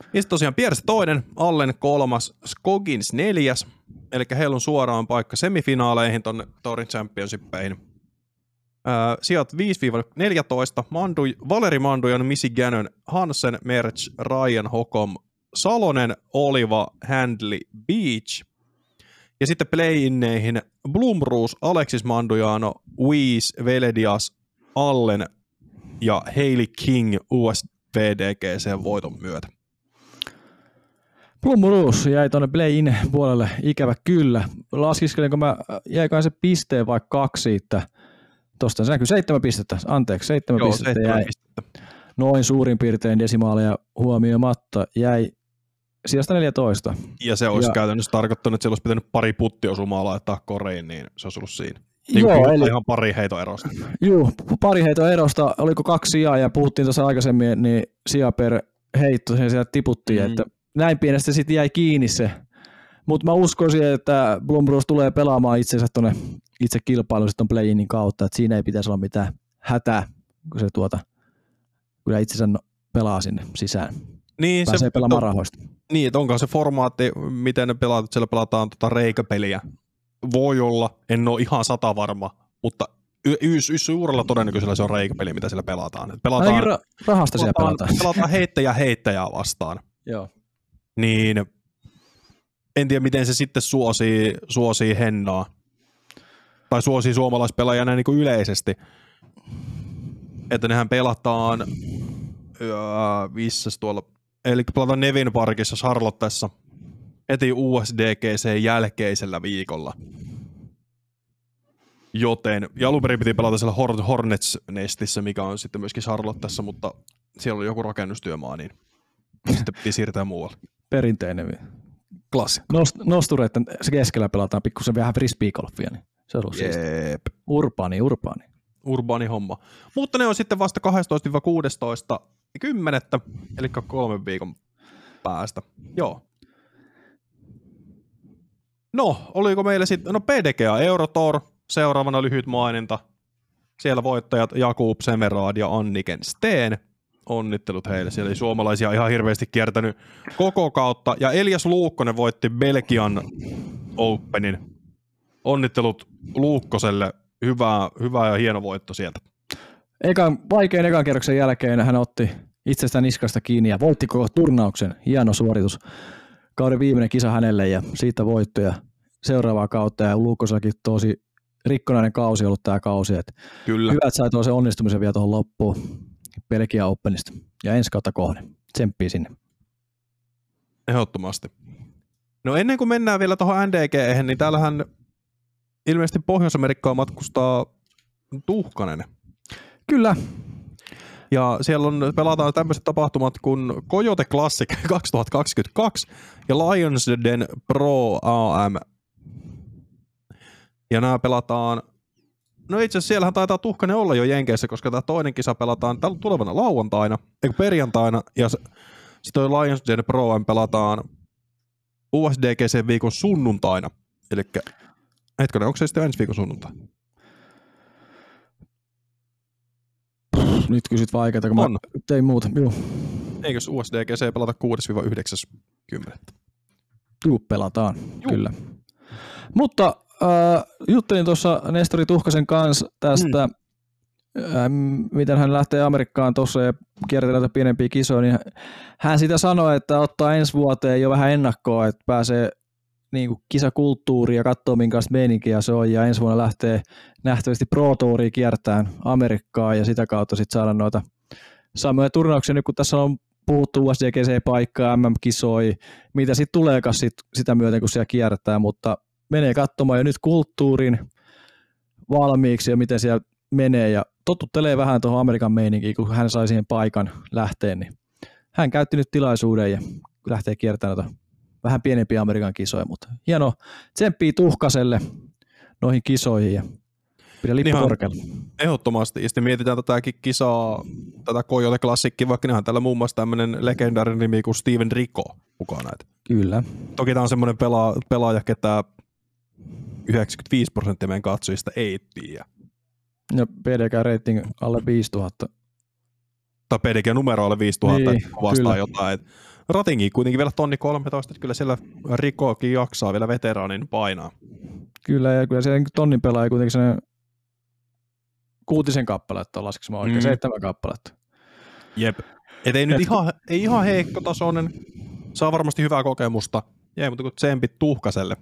Ja sitten tosiaan Pierce toinen, Allen kolmas, Skogins neljäs. Eli heillä on suoraan paikka semifinaaleihin tuonne Torin Championshipeihin. Sijat 5-14, Mandu, Valeri Mandujan, Missy Gannon, Hansen, Merch, Ryan Hokom, Salonen, Oliva, Handley, Beach. Ja sitten play-inneihin Blumruus, Alexis Mandujano, Weiss, Veledias, Allen ja Hailey King USVDGC voiton myötä. Blumruus jäi tuonne play-in puolelle, ikävä kyllä. Laskiskelenko mä, jäikään se pisteen vai kaksi siitä – Tuosta se näkyy seitsemän pistettä, anteeksi, seitsemän Joo, pistettä seitsemän jäi. Pistettä. Noin suurin piirtein desimaaleja huomioimatta jäi sijasta 14. Ja se olisi ja, käytännössä tarkoittanut, että siellä olisi pitänyt pari puttiosumaa laittaa koreiin, niin se olisi ollut siinä. Niin Joo, eli, ihan pari heitoerosta. Joo, pari heitoerosta. Oliko kaksi sijaa ja puhuttiin tuossa aikaisemmin, niin sija per heitto sen sieltä tiputtiin, mm. että näin pienestä sitten jäi kiinni se. Mutta mä uskoisin, että Blumbrus tulee pelaamaan itsensä tuonne itse kilpailu sitten play-inin kautta, että siinä ei pitäisi olla mitään hätää, kun se tuota, kyllä itsensä pelaa sinne sisään. Niin, Pääsee se, pelaamaan to, rahoista. Niin, että onko se formaatti, miten ne pelaat, siellä pelataan tota reikäpeliä. Voi olla, en ole ihan sata varma, mutta y- suurella todennäköisellä se on reikäpeli, mitä siellä pelataan. pelataan ra- rahasta siellä pelataan. Pelataan (laughs) heittäjä heittäjää vastaan. Joo. Niin en tiedä, miten se sitten suosii, suosii Hennaa tai suosii suomalaispelaajana niin kuin yleisesti. Että nehän pelataan öö, missä tuolla, eli pelataan Nevin Parkissa Charlottessa heti USDGC jälkeisellä viikolla. Joten, ja alun perin piti pelata siellä Hornets-nestissä, mikä on sitten myöskin Charlottessa, mutta siellä oli joku rakennustyömaa, niin sitten piti siirtää muualle. Perinteinen klassikko. Nost, nostureiden keskellä pelataan pikkusen vähän frisbeegolfia, niin se on ollut Jeep. Urbaani, urbaani. Urbaani homma. Mutta ne on sitten vasta 12-16 kymmenettä, eli kolmen viikon päästä. Joo. No, oliko meillä sitten, no PDGA Eurotor, seuraavana lyhyt maininta. Siellä voittajat Jakub Semerad ja Anniken Steen. Onnittelut heille. Siellä ei suomalaisia ihan hirveästi kiertänyt koko kautta. Ja Elias Luukkonen voitti Belgian Openin. Onnittelut Luukkoselle. Hyvä, hyvä ja hieno voitto sieltä. Ekan, vaikein ekan kerroksen jälkeen hän otti itsestä niskasta kiinni ja voitti koko turnauksen. Hieno suoritus kauden viimeinen kisa hänelle ja siitä voittoja seuraavaa kautta ja Luukosakin tosi rikkonainen kausi ollut tämä kausi. Et Kyllä. hyvä, että sai tuollaisen onnistumisen vielä tuohon loppuun Belgia Openista ja ensi kautta kohden. Tsemppii sinne. Ehdottomasti. No ennen kuin mennään vielä tuohon NDG, niin täällähän ilmeisesti Pohjois-Amerikkaa matkustaa Tuhkanen. Kyllä, Ja siellä on, pelataan tämmöiset tapahtumat kuin Coyote Classic (laughs) 2022 ja Lions Den Pro AM. Ja nämä pelataan, no itse asiassa siellähän taitaa Tuhkanen olla jo Jenkeissä, koska tämä toinen kisa pelataan tällä tulevana lauantaina, eikö perjantaina, ja toi Lions Den Pro AM pelataan USDGC viikon sunnuntaina. Eli hetkinen, onko se sitten ensi viikon sunnuntai? nyt kysyt vaikeita, kun On. mä tein muuta. Joo, Eikös USDGC pelata 6-9? Juu, pelataan, Juu. kyllä. Mutta äh, juttelin tuossa Nestori Tuhkasen kanssa tästä, mm. äh, miten hän lähtee Amerikkaan tuossa ja kiertelee näitä pienempiä kisoja, niin hän sitä sanoi, että ottaa ensi vuoteen jo vähän ennakkoa, että pääsee niin kuin kisakulttuuri ja katsoo minkälaista meininkiä se on. Ja ensi vuonna lähtee nähtävästi Pro Touria kiertämään Amerikkaa ja sitä kautta sitten saada noita samoja turnauksia, nyt kun tässä on puhuttu USDGC-paikkaa, MM-kisoi, mitä sitten tuleekaan sit, sitä myöten, kun siellä kiertää, mutta menee katsomaan jo nyt kulttuurin valmiiksi ja miten siellä menee. Ja totuttelee vähän tuohon Amerikan meininkiin, kun hän sai siihen paikan lähteen, niin hän käytti nyt tilaisuuden ja lähtee kiertämään noita vähän pienempiä Amerikan kisoja, mutta hieno tsemppii tuhkaselle noihin kisoihin ja pidä lippu korkealla. Ehdottomasti. Ja sitten mietitään tätäkin kisaa, tätä Coyote Classickin, vaikka nehän täällä muun muassa tämmöinen legendaarinen nimi kuin Steven Rico mukana. Kyllä. toki tämä on semmoinen pelaa, pelaaja, ketä 95 prosenttia meidän katsojista ei tiedä. Ja PDK-rating alle 5000. Tai PDG-numero alle 5000, Niin, vastaa kyllä. jotain. Et ratingi kuitenkin vielä tonni 13, että kyllä siellä Rikokin jaksaa vielä veteraanin painaa. Kyllä, ja kyllä se tonnin pelaaja kuitenkin sellainen kuutisen kappaletta on, laskeeko mä oikein, Mm. seitsemän kappaletta. Jep. Et ei nyt Et- ihan, ei ihan heikkotasoinen, saa varmasti hyvää kokemusta. Jäi mutta kuin tsempit tuhkaselle.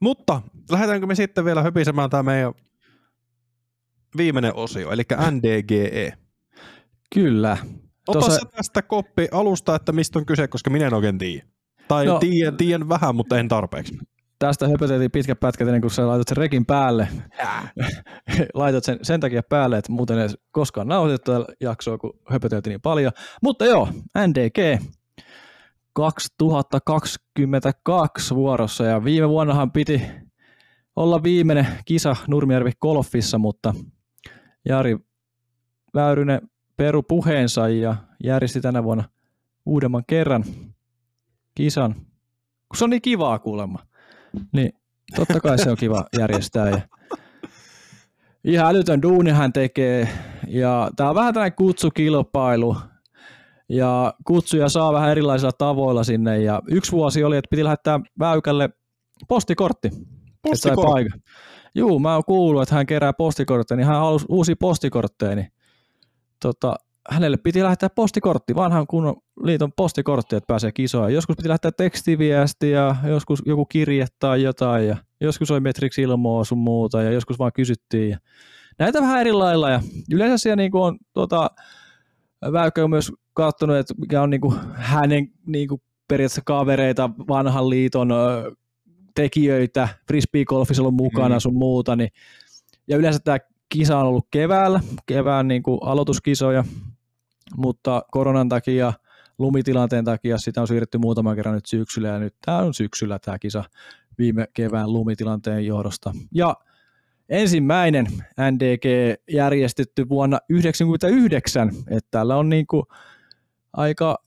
Mutta lähdetäänkö me sitten vielä höpisemään tämä meidän viimeinen osio, eli NDGE. Kyllä. Ota Tuossa- se tästä koppi alusta, että mistä on kyse, koska minä en oikein tiedä. Tai no. Tiedän, tiedän vähän, mutta en tarpeeksi. Tästä höpöteltiin pitkät pätkät ennen kuin sä laitat sen rekin päälle. (laughs) laitat sen sen takia päälle, että muuten ei koskaan nauhoitettu jaksoa, kun höpöteltiin niin paljon. Mutta joo, NDG 2022 vuorossa ja viime vuonnahan piti olla viimeinen kisa Nurmijärvi Golfissa, mutta Jari Väyrynen peru puheensa ja järjesti tänä vuonna uudemman kerran kisan, kun se on niin kivaa kuulemma. Niin totta kai se on kiva (laughs) järjestää. Ja ihan älytön duuni hän tekee. Ja tää on vähän tällainen kutsukilpailu. Ja kutsuja saa vähän erilaisilla tavoilla sinne. Ja yksi vuosi oli, että piti lähettää Väykälle postikortti. Postikortti. Juu, mä oon kuullut, että hän kerää postikortteja, niin hän halusi uusia postikortteja, niin tota, hänelle piti lähettää postikortti, vanhan kunnon liiton postikortti, että pääsee kisoon. Joskus piti lähettää tekstiviestiä, joskus joku kirje tai jotain, ja joskus oli metriksi ilmoa sun muuta, ja joskus vaan kysyttiin. Ja näitä vähän eri lailla, ja yleensä siellä niin on tuota, Väykkä on myös katsonut, että mikä on niin kuin hänen niin kuin periaatteessa kavereita, vanhan liiton tekijöitä, frisbee-golfissa ollut mukana Mm. sun muuta, niin, ja yleensä tämä kisa on ollut keväällä, kevään niin kuin aloituskisoja, mutta koronan takia, lumitilanteen takia sitä on siirretty muutaman kerran nyt syksyllä, ja nyt tämä on syksyllä tämä kisa viime kevään lumitilanteen johdosta. Ja ensimmäinen NDG järjestetty vuonna 1999, että täällä on niin kuin aika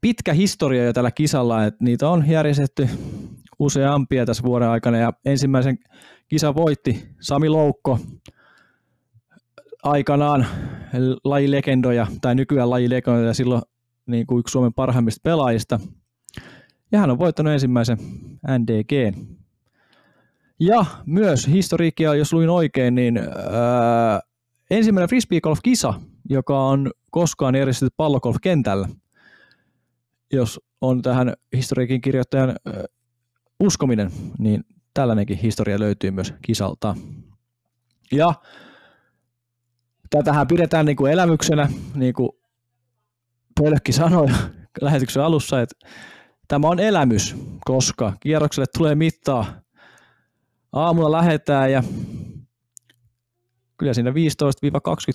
pitkä historia jo tällä kisalla, että niitä on järjestetty useampia tässä vuoden aikana, ja ensimmäisen kisan voitti Sami Loukko, aikanaan lajilegendoja, tai nykyään lajilegendoja, silloin niin kuin yksi Suomen parhaimmista pelaajista. Ja hän on voittanut ensimmäisen NDG. Ja myös historiikkia, jos luin oikein, niin ää, ensimmäinen frisbee golf-kisa, joka on koskaan järjestetty pallogolf-kentällä. Jos on tähän historiikin kirjoittajan ö, uskominen, niin tällainenkin historia löytyy myös kisalta. Ja tätähän pidetään niin kuin elämyksenä, niin kuin Pölkki sanoi (laughs) lähetyksen alussa, että tämä on elämys, koska kierrokselle tulee mittaa. Aamulla lähetään ja kyllä siinä 15-20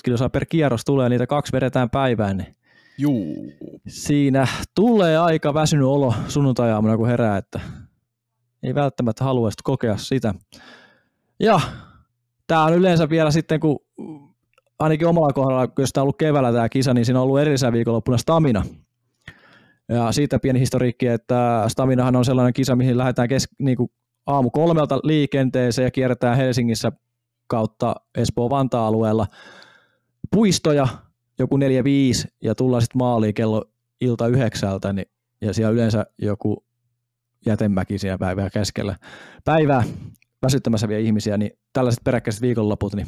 kilsaa per kierros tulee, niitä kaksi vedetään päivään, niin Juu. siinä tulee aika väsynyt olo sunnuntai-aamuna, kun herää, että ei välttämättä halua sit kokea sitä. Ja tämä on yleensä vielä sitten, kun ainakin omalla kohdalla, jos tämä on ollut keväällä tämä kisa, niin siinä on ollut edellisenä viikonloppuna Stamina. Ja siitä pieni historiikki, että Staminahan on sellainen kisa, mihin lähdetään kes- niin kuin aamu kolmelta liikenteeseen ja kierretään Helsingissä kautta Espoo-Vantaa-alueella puistoja, joku 4-5, ja tullaan sitten maaliin kello ilta yhdeksältä, niin, ja siellä yleensä joku jätemäki siellä päivää keskellä päivää väsyttämässä vielä ihmisiä, niin tällaiset peräkkäiset viikonloput, niin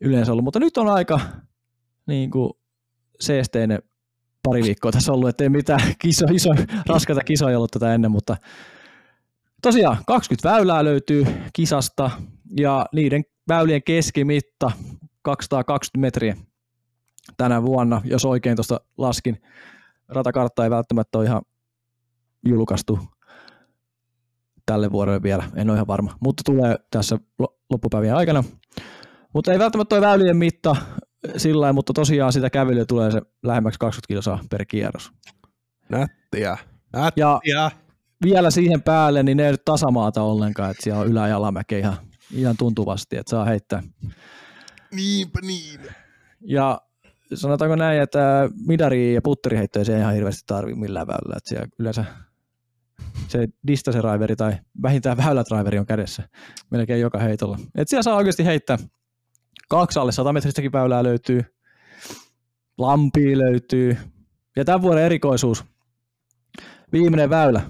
yleensä ollut. Mutta nyt on aika niin kuin seesteinen pari viikkoa tässä ollut, ettei mitään (laughs) kiso, iso, raskaita kisoja ollut tätä ennen, mutta tosiaan 20 väylää löytyy kisasta ja niiden väylien keskimitta 220 metriä tänä vuonna, jos oikein tuosta laskin. Ratakartta ei välttämättä ole ihan julkaistu tälle vuodelle vielä, en ole ihan varma, mutta tulee tässä loppupäivien aikana. Mutta ei välttämättä tuo väylien mitta sillä lailla, mutta tosiaan sitä kävelyä tulee se lähemmäksi 20 kilsaa per kierros. Nättiä. Ja Nättiä. vielä siihen päälle, niin ne ei nyt tasamaata ollenkaan, että siellä on ylä- ja alamäki ihan, ihan tuntuvasti, että saa heittää. Niinpä niin. Ja sanotaanko näin, että midari ja putteriheittoja se ei ihan hirveästi tarvi millään väylällä, että siellä yleensä se distance driveri tai vähintään väylädriveri on kädessä melkein joka heitolla. Et siellä saa oikeasti heittää kaksi alle 100 metristäkin väylää löytyy, lampia löytyy. Ja tämän vuoden erikoisuus, viimeinen väylä,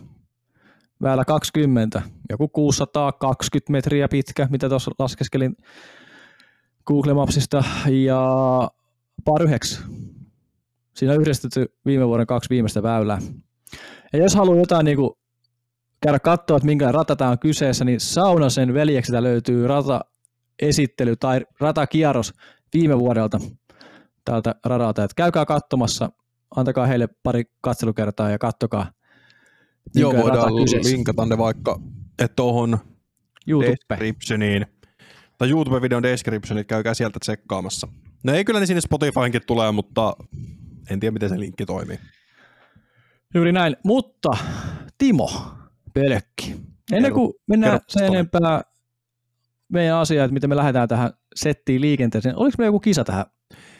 väylä 20, joku 620 metriä pitkä, mitä tuossa laskeskelin Google Mapsista, ja par yhdeksi. Siinä on yhdistetty viime vuoden kaksi viimeistä väylää. Ja jos haluaa jotain niin kuin käydä katsoa, että minkä rata tämä on kyseessä, niin Saunasen veljeksiltä löytyy rata esittely tai ratakierros viime vuodelta tältä radalta. Että käykää katsomassa, antakaa heille pari katselukertaa ja kattokaa. Joo, voidaan linkata ne vaikka tuohon YouTube. descriptioniin. Tai YouTube-videon descriptioniin, käykää sieltä tsekkaamassa. No ei kyllä ne sinne Spotifyhinkin tulee, mutta en tiedä miten se linkki toimii. Juuri näin. Mutta Timo Pölkki, ennen kuin mennään sen enempää meidän asiaa, että miten me lähdetään tähän settiin liikenteeseen, oliko meillä joku kisa tähän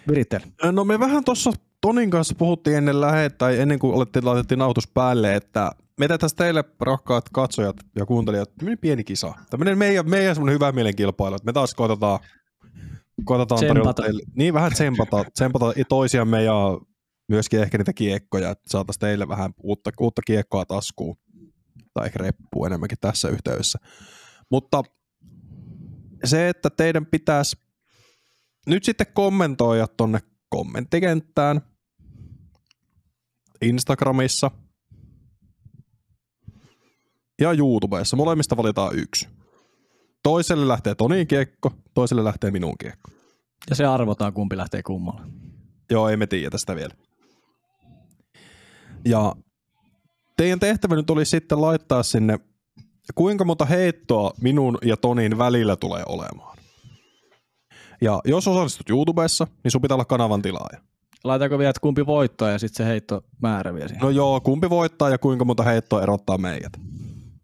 viritteelle? No me vähän tuossa Tonin kanssa puhuttiin ennen lähet, tai ennen kuin olettiin, laitettiin nautus päälle, että me tehtäisiin teille rakkaat katsojat ja kuuntelijat tämmöinen pieni kisa. Tämmöinen meidän, meidän semmoinen hyvä mielenkilpailu, että me taas koitetaan, koitetaan tarjota teille, niin vähän tsempata, tsempata toisiamme ja myöskin ehkä niitä kiekkoja, että saataisiin teille vähän uutta, uutta kiekkoa taskuun. Tai ehkä reppua enemmänkin tässä yhteydessä. Mutta se, että teidän pitäisi nyt sitten kommentoida tonne kommenttikenttään Instagramissa ja YouTubessa. Molemmista valitaan yksi. Toiselle lähtee Tonin kiekko, toiselle lähtee minun kiekko. Ja se arvotaan, kumpi lähtee kummalle. Joo, ei me tiedä sitä vielä. Ja teidän tehtävä nyt olisi sitten laittaa sinne, kuinka monta heittoa minun ja Tonin välillä tulee olemaan. Ja jos osallistut YouTubessa, niin sun pitää olla kanavan tilaaja. Laitaanko vielä, että kumpi voittaa ja sitten se heitto määrä vielä siihen? No joo, kumpi voittaa ja kuinka monta heittoa erottaa meidät.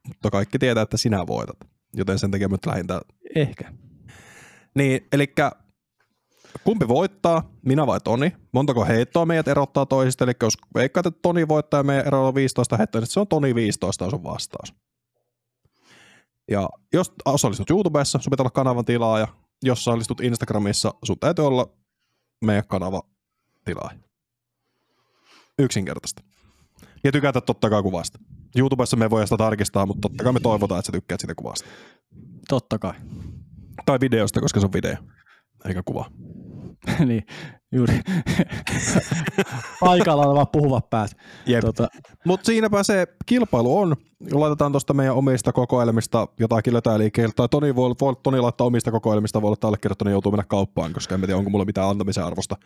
Mutta kaikki tietää, että sinä voitat. Joten sen takia nyt lähdin tää. Ehkä. Niin, eli kumpi voittaa, minä vai Toni? Montako heittoa meidät erottaa toisista? Eli jos veikkaat, että Toni voittaa ja meidän ero on 15 heittoa, niin se on Toni 15 on sun vastaus. Ja jos osallistut YouTubessa, sun pitää olla kanavan tilaaja. Jos osallistut Instagramissa, sun täytyy olla meidän kanava tilaaja. Yksinkertaista. Ja tykätä totta kai kuvasta. YouTubessa me ei voi sitä tarkistaa, mutta totta kai me toivotaan, että sä tykkäät siitä kuvasta. Totta kai. Tai videosta, koska se on video, eikä kuva. (laughs) niin. Juuri. (laughs) Paikalla olevat puhuvat päät. Jep. Tota, Mutta siinäpä se kilpailu on. Laitetaan tuosta meidän omista kokoelmista jotakin liikkeelle. Tai Toni, voi, voi, Toni laittaa omista kokoelmista, voi olla, että allekirjoittanut joutuu mennä kauppaan, koska en tiedä, onko mulla mitään antamisen arvosta.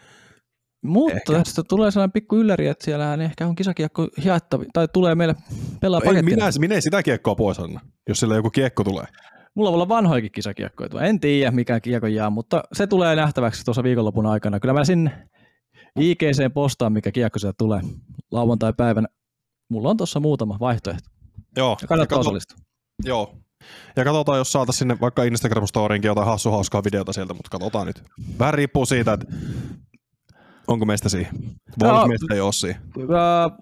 mutta Ehkä. tästä tulee sellainen pikku ylläri, että siellähän ehkä on kisakiekko jaettavi, tai tulee meille pelaa Ei, pakettina. minä, minä ei sitä kiekkoa pois anna, jos sillä joku kiekko tulee. Mulla voi olla vanhoikin kisakiekkoja. tuolla. En tiedä, mikä kiekko jää, mutta se tulee nähtäväksi tuossa viikonlopun aikana. Kyllä mä sinne IGC postaan, mikä kiekko sieltä tulee lauantai-päivänä. Mulla on tuossa muutama vaihtoehto. Joo, Ja kannattaa kato- osallistua. Joo. Ja katsotaan, jos saataisiin sinne vaikka Instagram-storiinkin jotain hassu hauskaa videota sieltä, mutta katsotaan nyt. Vähän riippuu siitä, että onko meistä siihen. Voi että meistä ei ole siihen.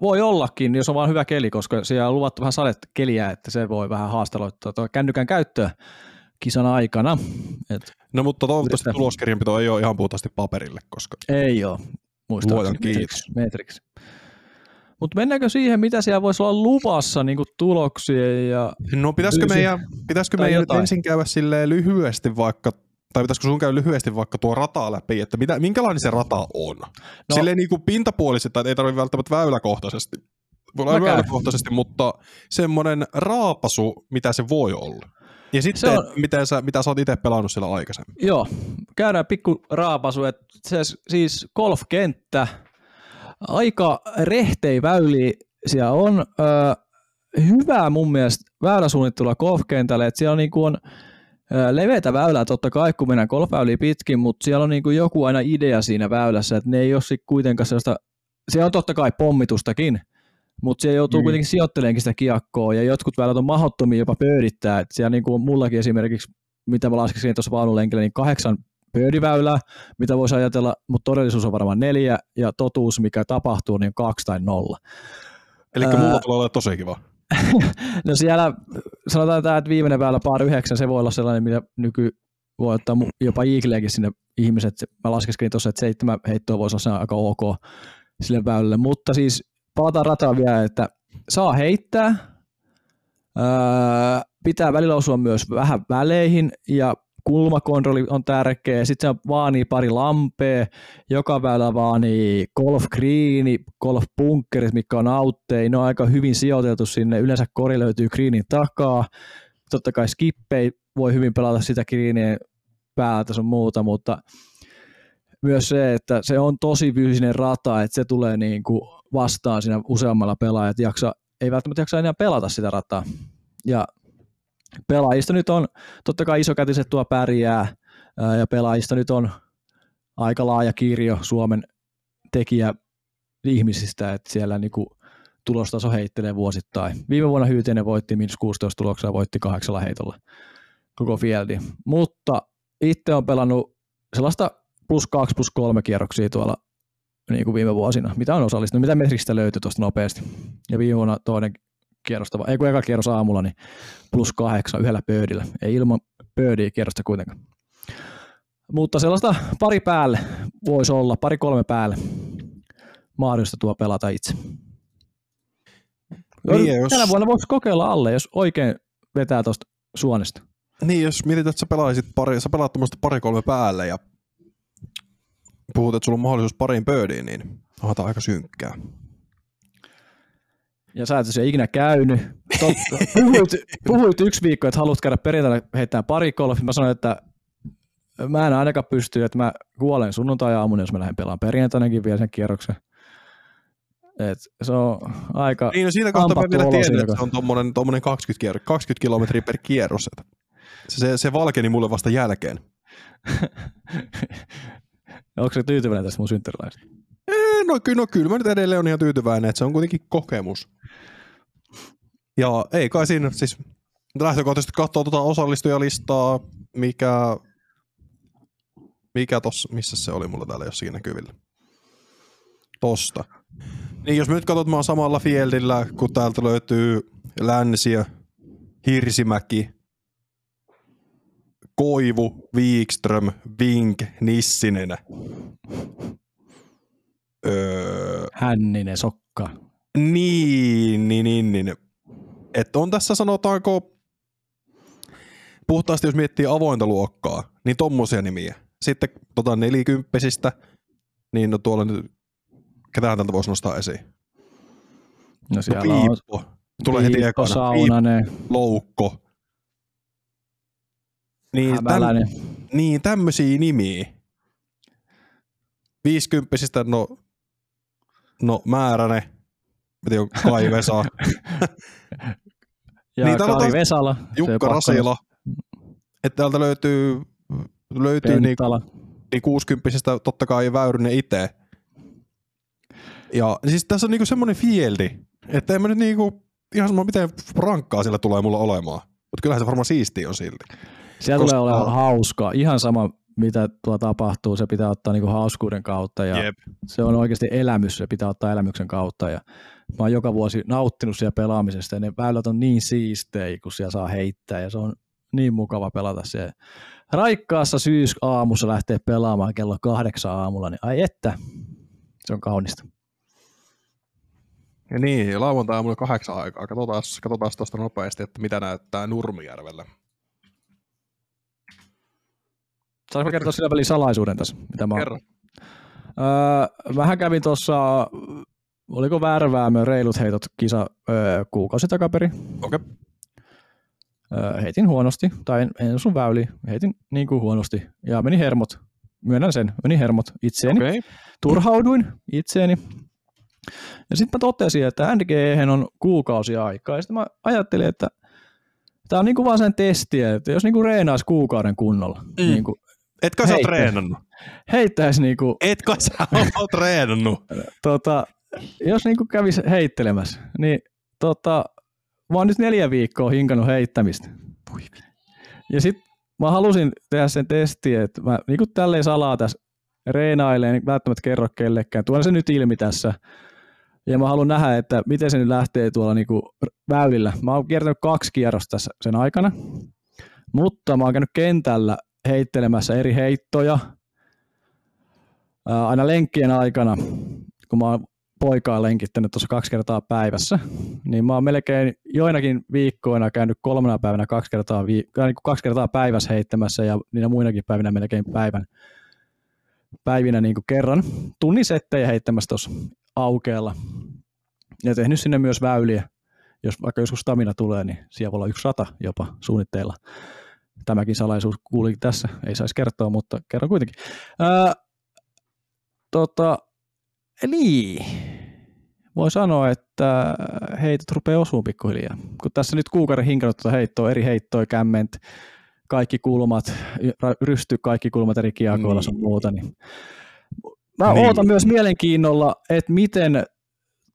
Voi ollakin, jos on vaan hyvä keli, koska siellä on luvattu vähän sadekeliä, että se voi vähän haastaloittaa tuo kännykän käyttöä kisan aikana. Et No mutta toivottavasti tuloskirjanpito ei ole ihan puhtaasti paperille, koska ei ole, muistaakseni. Kiitos. Metriksi. Mutta mennäänkö siihen, mitä siellä voisi olla luvassa niin tuloksia ja No pitäisikö meidän, pitäisikö meidän nyt ensin käydä silleen lyhyesti vaikka, tai pitäisikö sun käydä lyhyesti vaikka tuo rata läpi, että mitä, minkälainen se rata on? No. Silleen niin kuin pintapuolisesti, tai ei tarvitse välttämättä väyläkohtaisesti. Voi olla väyläkohtaisesti, mutta semmoinen raapasu, mitä se voi olla. Ja sitten, Se on- miten sä, mitä sä oot itse pelannut siellä aikaisemmin. Joo, käydään pikku raapasu, että se siis golfkenttä, aika rehtei väyliä siellä on, öö, hyvää mun mielestä väyläsuunnittelua golfkentälle, että siellä on, niin kuin on leveitä väylää totta kai, kun mennään golfväyliä pitkin, mutta siellä on niin kuin joku aina idea siinä väylässä, että ne ei ole sit kuitenkaan sellaista, siellä on totta kai pommitustakin, mutta siellä joutuu Mm. kuitenkin sijoitteleenkin sitä kiekkoa, ja jotkut väylät on mahdottomia jopa pöydittää, että siellä niin kuin mullakin esimerkiksi, mitä mä laskeskin tuossa vaunulenkillä, niin kahdeksan pöydiväylää, mitä voisi ajatella, mutta todellisuus on varmaan neljä, ja totuus, mikä tapahtuu, niin on kaksi tai nolla. Eli mulla tulee olla tosi kiva. (laughs) No siellä sanotaan tämä, että viimeinen väylä par yhdeksän, se voi olla sellainen, mitä nyky voi ottaa jopa Eagleäkin sinne ihmiset. Mä laskeskelin tuossa, että seitsemän heittoa voisi olla aika ok sille väylälle. Mutta siis palataan rataan vielä, että saa heittää, öö, pitää välillä osua myös vähän väleihin ja kulmakontrolli on tärkeä. Sitten se vaanii pari lampea, joka väylä vaanii golf greeni, golf bunkerit, mikä on outteja. Ne on aika hyvin sijoiteltu sinne. Yleensä kori löytyy greenin takaa. Totta kai skippei voi hyvin pelata sitä greenien päältä sun muuta, mutta myös se, että se on tosi fyysinen rata, että se tulee niin kuin vastaan siinä useammalla pelaajat jaksa, ei välttämättä jaksa enää pelata sitä rataa. Ja pelaajista nyt on, totta kai isokätiset tuo pärjää, ää, ja pelaajista nyt on aika laaja kirjo Suomen tekijä ihmisistä, että siellä niinku tulostaso heittelee vuosittain. Viime vuonna Hyytienen voitti minus 16 tuloksia, voitti kahdeksalla heitolla koko fieldi. Mutta itse on pelannut sellaista plus kaksi, plus kolme kierroksia tuolla niin kuin viime vuosina. Mitä on osallistunut? Mitä metristä löytyi tuosta nopeasti? Ja viime vuonna toinen kierrosta, ei kun eka kierros aamulla, niin plus kahdeksan yhdellä pöydillä. Ei ilman pöydiä kierrosta kuitenkaan. Mutta sellaista pari päälle voisi olla, pari kolme päälle mahdollista tuo pelata itse. Niin, jos- Tänä vuonna voisi kokeilla alle, jos oikein vetää tuosta suonesta. Niin, jos mietit, että sä pelaisit pari, sä pelaat tuommoista pari-kolme päälle ja puhut, että sulla on mahdollisuus pariin pöydiin, niin onhan aika synkkää. Ja sä et ole ikinä käynyt. Totta. Puhuit, puhuit yksi viikko, että haluat käydä perjantaina heittämään pari golfia. Mä sanoin, että mä en ainakaan pysty, että mä kuolen sunnuntai-aamuna, jos mä lähden pelaamaan perjantainakin vielä sen kierroksen. Et se on aika... Niin, no siitä kohtaa mä vielä tiedän, siinä että se on tommonen, tommonen 20, kier- 20 kilometriä per kierros. Se, se, se valkeni mulle vasta jälkeen. (laughs) Onko se tyytyväinen tästä mun synttärilaista? No, ky- no kyllä mä nyt edelleen on ihan tyytyväinen, että se on kuitenkin kokemus. Ja ei kai siinä, siis lähtökohtaisesti katsoo tuota osallistujalistaa, mikä, mikä tossa, missä se oli mulla täällä jossakin näkyvillä. Tosta. Niin jos mä nyt katsot, mä oon samalla fieldillä, kun täältä löytyy Länsiö, Hirsimäki, Koivu, Wikström, Vink, Nissinen. Öö, Hänninen sokka. niin, niin, niin, niin. Että on tässä sanotaanko, puhtaasti jos miettii avointa luokkaa, niin tommosia nimiä. Sitten tota nelikymppisistä, niin no tuolla nyt, ketään tältä voisi nostaa esiin? No No siellä on Piippo. Tulee heti ekana. Saunanen, Piippo, Loukko. Niin, täm, Hämäläinen. niin tämmöisiä nimiä. Viisikymppisistä, no, no Määräne, mä tiedän, Kai (laughs) Vesa, ja Niin, Kari Vesala. Jukka Rasila. Että täältä löytyy, löytyy niin, niin 60 totta kai Väyrynen itse. Ja siis tässä on niinku semmoinen fieldi, että en mä nyt niinku, ihan sama miten rankkaa sillä tulee mulla olemaan. Mutta kyllähän se varmaan siistiä on silti. Siellä koska- tulee olemaan hauskaa. Ihan sama, mitä tuo tapahtuu, se pitää ottaa niinku hauskuuden kautta. Ja Jep. se on oikeasti elämys, se pitää ottaa elämyksen kautta. Ja mä oon joka vuosi nauttinut siellä pelaamisesta ja ne väylät on niin siistejä, kun siellä saa heittää ja se on niin mukava pelata siellä. Raikkaassa syysaamussa lähtee pelaamaan kello kahdeksan aamulla, niin ai että, se on kaunista. Ja niin, lauantai aamulla kahdeksan aikaa. Katsotaan, katsotaan tuosta nopeasti, että mitä näyttää Nurmijärvellä. Saanko kertoa sillä välin salaisuuden tässä? Mitä mä Kerro. Öö, vähän kävin tuossa, oliko Värväämö reilut heitot kisa öö, kuukausi takaperi. Okei. Öö, heitin huonosti, tai en, en sun väyli, heitin niin kuin huonosti. Ja meni hermot, myönnän sen, meni hermot itseeni. Okei. Turhauduin itseeni. Ja sitten mä totesin, että NG on kuukausi aikaa. Ja sitten mä ajattelin, että tämä on niinku vaan sen testi, että jos niinku reenaisi kuukauden kunnolla, Mm. mm. niinku Etkö sä Heittäis. treenannut? heittäisi niinku Etkö sä ole treenannut? tota, jos niinku kävisi heittelemässä, niin tota, mä oon nyt neljä viikkoa hinkannut heittämistä. Ja sitten mä halusin tehdä sen testin, että mä niinku tälleen salaa tässä reenailen, en välttämättä kerro kellekään. Tuon se nyt ilmi tässä. Ja mä haluan nähdä, että miten se nyt lähtee tuolla niinku väylillä. Mä oon kiertänyt kaksi kierrosta tässä sen aikana, mutta mä oon käynyt kentällä heittelemässä eri heittoja aina lenkkien aikana, kun mä oon poikaa lenkittänyt tuossa kaksi kertaa päivässä, niin mä oon melkein joinakin viikkoina käynyt kolmena päivänä kaksi kertaa, vi- äh, niin kaksi kertaa päivässä heittämässä ja niinä muinakin päivinä melkein päivän, päivinä niin kuin kerran tunnin settejä heittämässä tuossa aukealla. Ja tehnyt sinne myös väyliä. Jos vaikka joskus stamina tulee, niin siellä voi olla yksi rata jopa suunnitteilla. Tämäkin salaisuus kuuli tässä, ei saisi kertoa, mutta kerron kuitenkin. Ää, tota, niin, voi sanoa, että heitot rupeaa osuun pikkuhiljaa. Kun tässä nyt kuukauden hinkannut tuota heittoa, eri heittoja, kämment, kaikki kulmat, rysty kaikki kulmat eri kiekoilla sun Niin. muuta, niin mä Niin. ootan myös mielenkiinnolla, että miten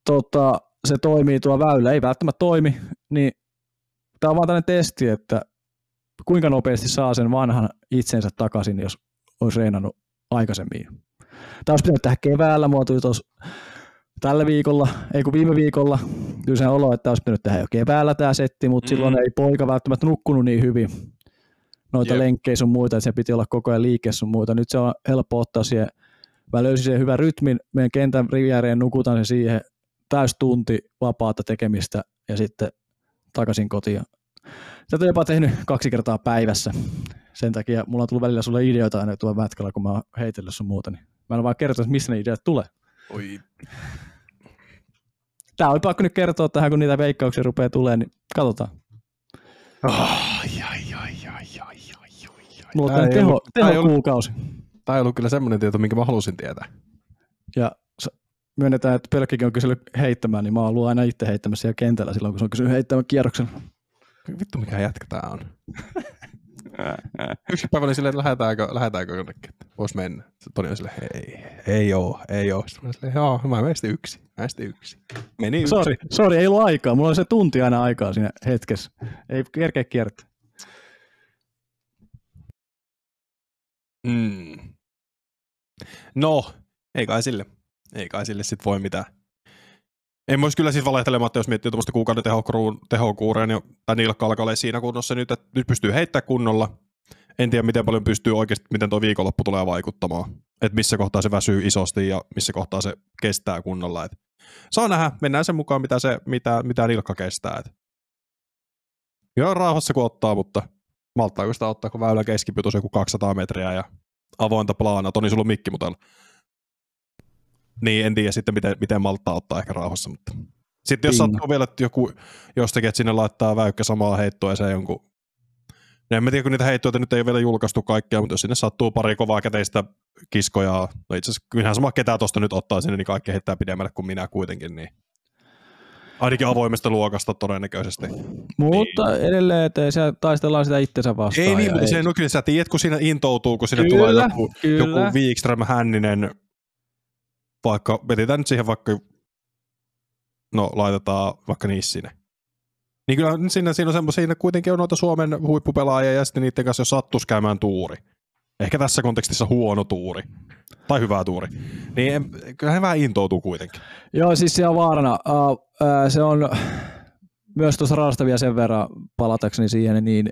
tota, se toimii tuo väylä. Ei välttämättä toimi, niin tämä on vaan tällainen testi, että kuinka nopeasti saa sen vanhan itsensä takaisin, jos olisi reenannut aikaisemmin. Tämä olisi pitänyt tehdä keväällä, mulla tuli tuossa tällä viikolla, ei kun viime viikolla, tuli sen olo, että olisi pitänyt tehdä jo keväällä tämä setti, mutta Mm. silloin ei poika välttämättä nukkunut niin hyvin noita Jep. lenkkejä sun muita, että se piti olla koko ajan liikkeessä sun muita. Nyt se on helppo ottaa siihen, mä löysin siihen hyvän rytmin, meidän kentän riviääreen nukutan se siihen, täys tunti vapaata tekemistä ja sitten takaisin kotiin. Tätä on jopa tehnyt kaksi kertaa päivässä. Sen takia mulla on tullut välillä sulle ideoita aina tuolla mätkällä, kun mä oon heitellyt sun muuta. Niin mä en vaan kertonut, että mistä ne ideat tulee. Oi. Tää oli pakko nyt kertoa tähän, kun niitä veikkauksia rupeaa tulemaan, niin katsotaan. Ai, ai, ai, ai, ai, ai, ai, ai. Mulla on teho, ollut- teho ollut- kuukausi. Tää ei ollut kyllä semmoinen tieto, minkä mä halusin tietää. Ja myönnetään, että Pelkkikin on kysynyt heittämään, niin mä oon ollut aina itse heittämässä siellä kentällä silloin, kun se on kysynyt heittämään kierroksen. Vittu mikä jätkä tää on. (laughs) Yksi päivä oli silleen, että lähdetäänkö, lähdetäänkö jonnekin, että vois mennä. Sitten Toni oli silleen, ei, ei oo, ei oo. Sitten mä olin silleen, joo, mä menen sitten yksi, mä sitten yksi. Meni yksi. Sori, sori, ei ollut aikaa. Mulla oli se tunti aina aikaa siinä hetkessä. Ei kerkeä kiertää. Mm. No, ei kai sille. Ei kai sille sit voi mitään. En mä olisi kyllä siis valehtelematta, jos miettii tuommoista kuukauden tehokuuren, niin, tai nilkka alkaa siinä kunnossa nyt, että nyt pystyy heittämään kunnolla. En tiedä, miten paljon pystyy oikeasti, miten tuo viikonloppu tulee vaikuttamaan. Että missä kohtaa se väsyy isosti ja missä kohtaa se kestää kunnolla. Et saa nähdä, mennään sen mukaan, mitä, se, mitä, mitä nilkka kestää. Et. Joo, rauhassa kun ottaa, mutta malttaako sitä ottaa, kun väylä keskipituus joku 200 metriä ja avointa plaana. Toni, sulla on mikki mutella. Niin, en tiedä sitten, miten, miten malttaa ottaa ehkä rauhassa, mutta sitten jos Pingo. sattuu vielä, että joku jostakin, että sinne laittaa väykkä samaa heittoa ja se jonkun No en mä tiedä, kun niitä heittoja nyt ei ole vielä julkaistu kaikkia, mutta jos sinne sattuu pari kovaa käteistä kiskojaa, no itse asiassa kyllähän sama ketä tuosta nyt ottaa sinne, niin kaikki heittää pidemmälle kuin minä kuitenkin, niin ainakin avoimesta luokasta todennäköisesti. Mutta niin. edelleen, että siellä taistellaan sitä itsensä vastaan. Ei niin, mutta se, no kyllä sä tiedät, kun siinä intoutuu, kun sinne Kyllä, tulee joku, kyllä. joku Wikström Hänninen, vaikka vetitään nyt siihen vaikka, no laitetaan vaikka Nissinen. Niin kyllä siinä, siinä, on semmo, siinä kuitenkin on noita Suomen huippupelaajia ja sitten niiden kanssa jos sattuisi käymään tuuri. Ehkä tässä kontekstissa huono tuuri. Tai hyvä tuuri. Niin en, kyllähän vähän intoutuu kuitenkin. Joo, siis se on vaarana. Uh, uh, se on myös tuossa raastavia sen verran palatakseni siihen, niin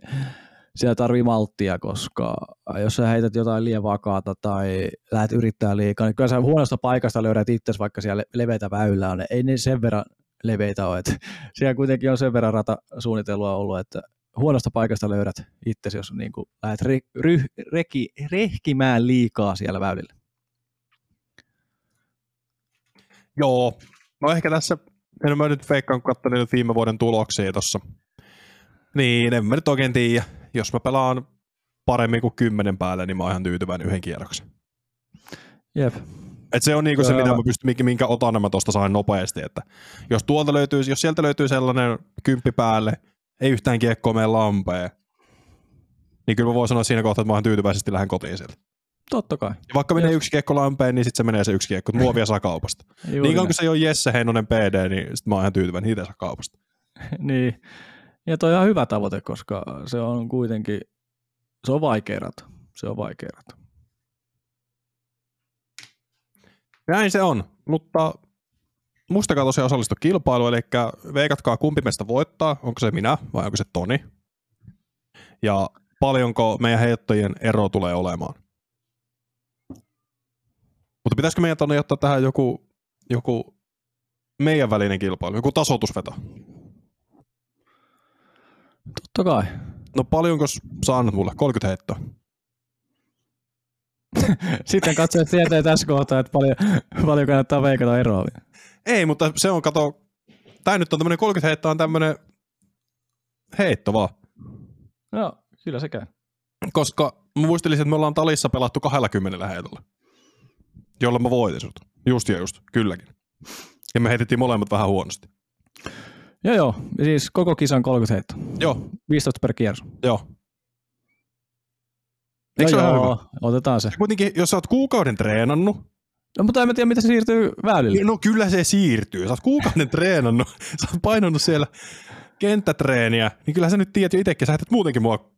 siellä tarvii malttia, koska jos sä heität jotain liian vakaata tai lähdet yrittää liikaa, niin kyllä sä huonosta paikasta löydät itse, vaikka siellä leveitä väylää on. Ei ne sen verran leveitä ole. Että (laughs) siellä kuitenkin on sen verran rata suunnitelua ollut, että huonosta paikasta löydät itse, jos niin kuin lähdet re, ry, reki, rehkimään liikaa siellä väylillä. Joo. No ehkä tässä, en mä nyt veikkaan, kun katsoin viime vuoden tuloksia tuossa. Niin, en mä nyt oikein tiedä. Jos mä pelaan paremmin kuin kymmenen päälle, niin mä oon ihan tyytyväinen yhden kierroksen. Jep. Et se on niinku se, mitä mä pystyn, minkä, otan mä tosta sain nopeasti. Että jos, tuolta löytyy, jos sieltä löytyy sellainen kymppi päälle, ei yhtään kiekkoa mene lampeen, niin kyllä mä voin sanoa siinä kohtaa, että mä oon tyytyväisesti lähden kotiin sieltä. Totta kai. Ja vaikka menee yksi kiekko lampeen, niin sitten se menee se yksi kiekko. Muovia saa kaupasta. Niin kauan kuin se ei ole Jesse Heinonen PD, niin sit mä oon ihan tyytyväinen, niitä saa kaupasta. (laughs) niin. Ja toi on ihan hyvä tavoite, koska se on kuitenkin, se on vaikea rata. Se on vaikea rata. Näin se on, mutta muistakaa tosiaan osallistua kilpailuun, eli veikatkaa kumpi meistä voittaa, onko se minä vai onko se Toni. Ja paljonko meidän heittojen ero tulee olemaan. Mutta pitäisikö meidän Toni ottaa tähän joku, joku meidän välinen kilpailu, joku tasoitusveto? Totta kai. No paljonko sä annat mulle? 30 heittoa. (laughs) Sitten katsojat tietää tässä kohtaa, että paljon, paljon kannattaa veikata eroa. Ei, mutta se on, kato, tää nyt on tämmönen 30 heittoa on tämmönen heitto vaan. No, kyllä se käy. Koska mä muistelisin, että me ollaan talissa pelattu 20 heitolla, jolla mä voitin sut. Just ja just, kylläkin. Ja me heitettiin molemmat vähän huonosti. Joo, joo. Siis koko kisan 30 heittoa. Joo, 15 per kierros. joo. Eikö se no ole ihan joo, hyvä? otetaan se. Kuitenkin, jos sä oot kuukauden treenannut, No, mutta en mä tiedä, miten se siirtyy väylille. no kyllä se siirtyy. Sä oot kuukauden treenannut, sä oot painanut siellä kenttätreeniä, niin kyllä sä nyt tiedät jo itsekin, sä muutenkin mua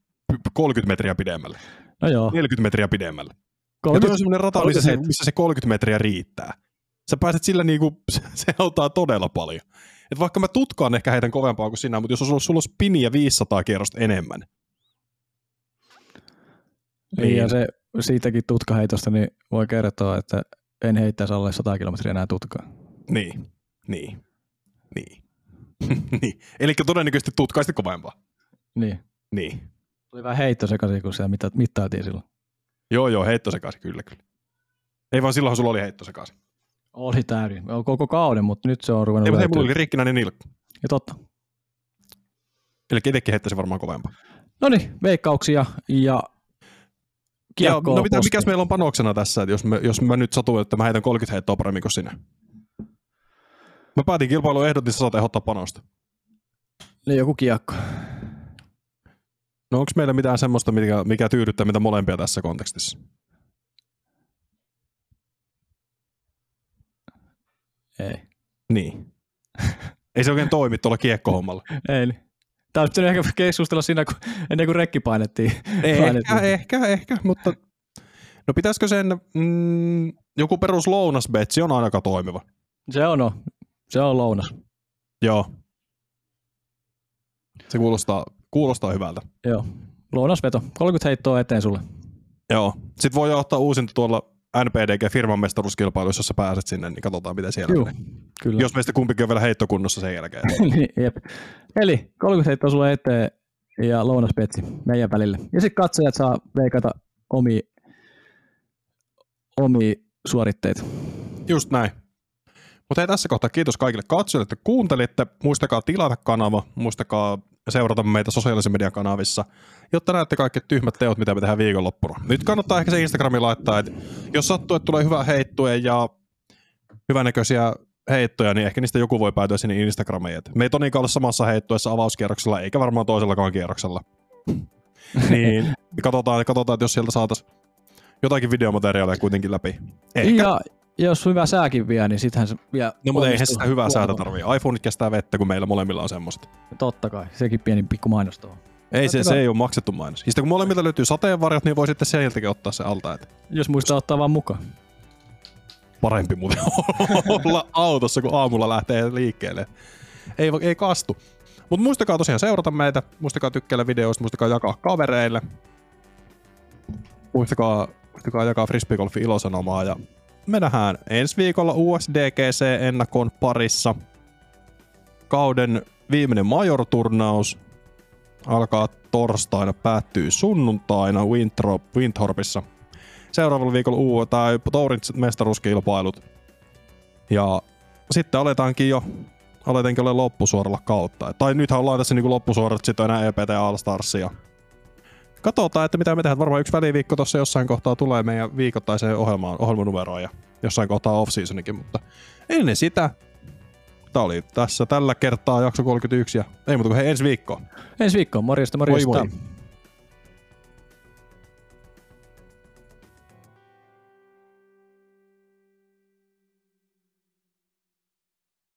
30 metriä pidemmälle, No joo. 40 metriä pidemmälle. Ja toi 30, on semmoinen rata, missä se, 30 missä se 30 metriä riittää. Sä pääset sillä niinku, se auttaa todella paljon. Et vaikka mä tutkaan ehkä heitän kovempaa kuin sinä, mutta jos sulla, sulla on spiniä 500 kierrosta enemmän, Niin, ja se, siitäkin tutkaheitosta niin voi kertoa, että en heittäisi alle 100 kilometriä enää tutkaa. niin, niin, niin. (laughs) niin. Eli todennäköisesti tutkaisesti kovempaa. Niin. Niin. Tuli vähän heitto sekaisin, kun mitta, mittailtiin silloin. Joo, joo, heitto sekaisin, kyllä, kyllä. Ei vaan silloinhan sulla oli heitto sekaisin. Oli. Oli Koko kauden, mutta nyt se on ruvennut Ei, mutta hei, mulla oli rikkinäinen nilkku. Ja totta. Eli itsekin heittäisi varmaan kovempaa. No niin, veikkauksia ja Joo, kiekkoa no mitä, mikäs meillä on panoksena tässä, että jos, me, jos mä nyt satun, että mä heitän 30 heittoa paremmin kuin sinä? Mä päätin kilpailun ehdot, niin sä saat ehdottaa panosta. Niin, joku kiekko. No onko meillä mitään semmoista, mikä, mikä tyydyttää mitä molempia tässä kontekstissa? Ei. Niin. Ei se oikein toimi tuolla kiekkohommalla. (laughs) Ei. niin. Tämä pitänyt ehkä keskustella siinä, kun, ennen kuin rekki painettiin. Ehkä, painettiin. ehkä, ehkä, mutta no pitäisikö sen mm, joku perus lounasbetsi on aika toimiva. Se on, no. se on lounas. Joo. Se kuulostaa, kuulostaa hyvältä. Joo. Lounasveto. 30 heittoa eteen sulle. Joo. Sitten voi ottaa uusinta tuolla NPDG firman mestaruuskilpailuissa, jos pääset sinne, niin katsotaan miten siellä menee. kyllä. Jos meistä kumpikin on vielä heittokunnossa sen jälkeen. (laughs) Niin, Jep. Eli 30 heittoa sulle eteen ja lounaspetsi meidän välille. Ja sitten katsojat saa veikata omi, omi suoritteita. Just näin. Mutta hei tässä kohtaa kiitos kaikille katsojille, että kuuntelitte. Muistakaa tilata kanava, muistakaa seurata meitä sosiaalisen median kanavissa, jotta näette kaikki tyhmät teot, mitä me tehdään viikonloppuna. Nyt kannattaa ehkä se Instagrami laittaa, että jos sattuu, että tulee hyvää heittoja ja hyvänäköisiä heittoja, niin ehkä niistä joku voi päätyä sinne Instagramiin. Et me ei tonikaan ole samassa heittuessa avauskierroksella, eikä varmaan toisellakaan kierroksella. (laughs) niin katsotaan, katsotaan, että jos sieltä saataisiin jotakin videomateriaalia kuitenkin läpi. Ehkä. Ja jos hyvä sääkin vie, niin sittenhän se vielä No mutta eihän sitä hyvää säätä tarvii. iPhoneit kestää vettä, kun meillä molemmilla on semmoiset. Totta kai, sekin pieni pikku mainos tuohon. Ei, se, se ei ole maksettu mainos. Ja sitten kun molemmilta löytyy sateenvarjot, niin voi sitten sieltäkin ottaa se alta. Et Jos muistaa ottaa vaan mukaan. parempi muuten (laughs) olla autossa, kun aamulla lähtee liikkeelle. Ei, ei kastu. Mutta muistakaa tosiaan seurata meitä, muistakaa tykkäillä videoista, muistakaa jakaa kavereille. Muistakaa, muistakaa jakaa frisbeegolfin ilosanomaa ja me nähdään ensi viikolla USDGC-ennakon parissa. Kauden viimeinen major-turnaus alkaa torstaina, päättyy sunnuntaina Winthrop, Windthorpissa. Seuraavalla viikolla U tai Tourin mestaruuskilpailut. Ja sitten aletaankin jo aletankin olla loppusuoralla kautta. Tai nythän ollaan tässä niinku loppusuorat, sitten enää EPT All Stars ja katsotaan, että mitä me tehdään. Varmaan yksi väliviikko tuossa jossain kohtaa tulee meidän viikoittaiseen ohjelmaan, ohjelmanumeroon ja jossain kohtaa off-seasonikin, mutta ennen sitä Tämä oli tässä tällä kertaa jakso 31 ja ei muuta kuin hei ensi viikkoon. Ensi viikkoon, morjesta, morjesta. Moi moi.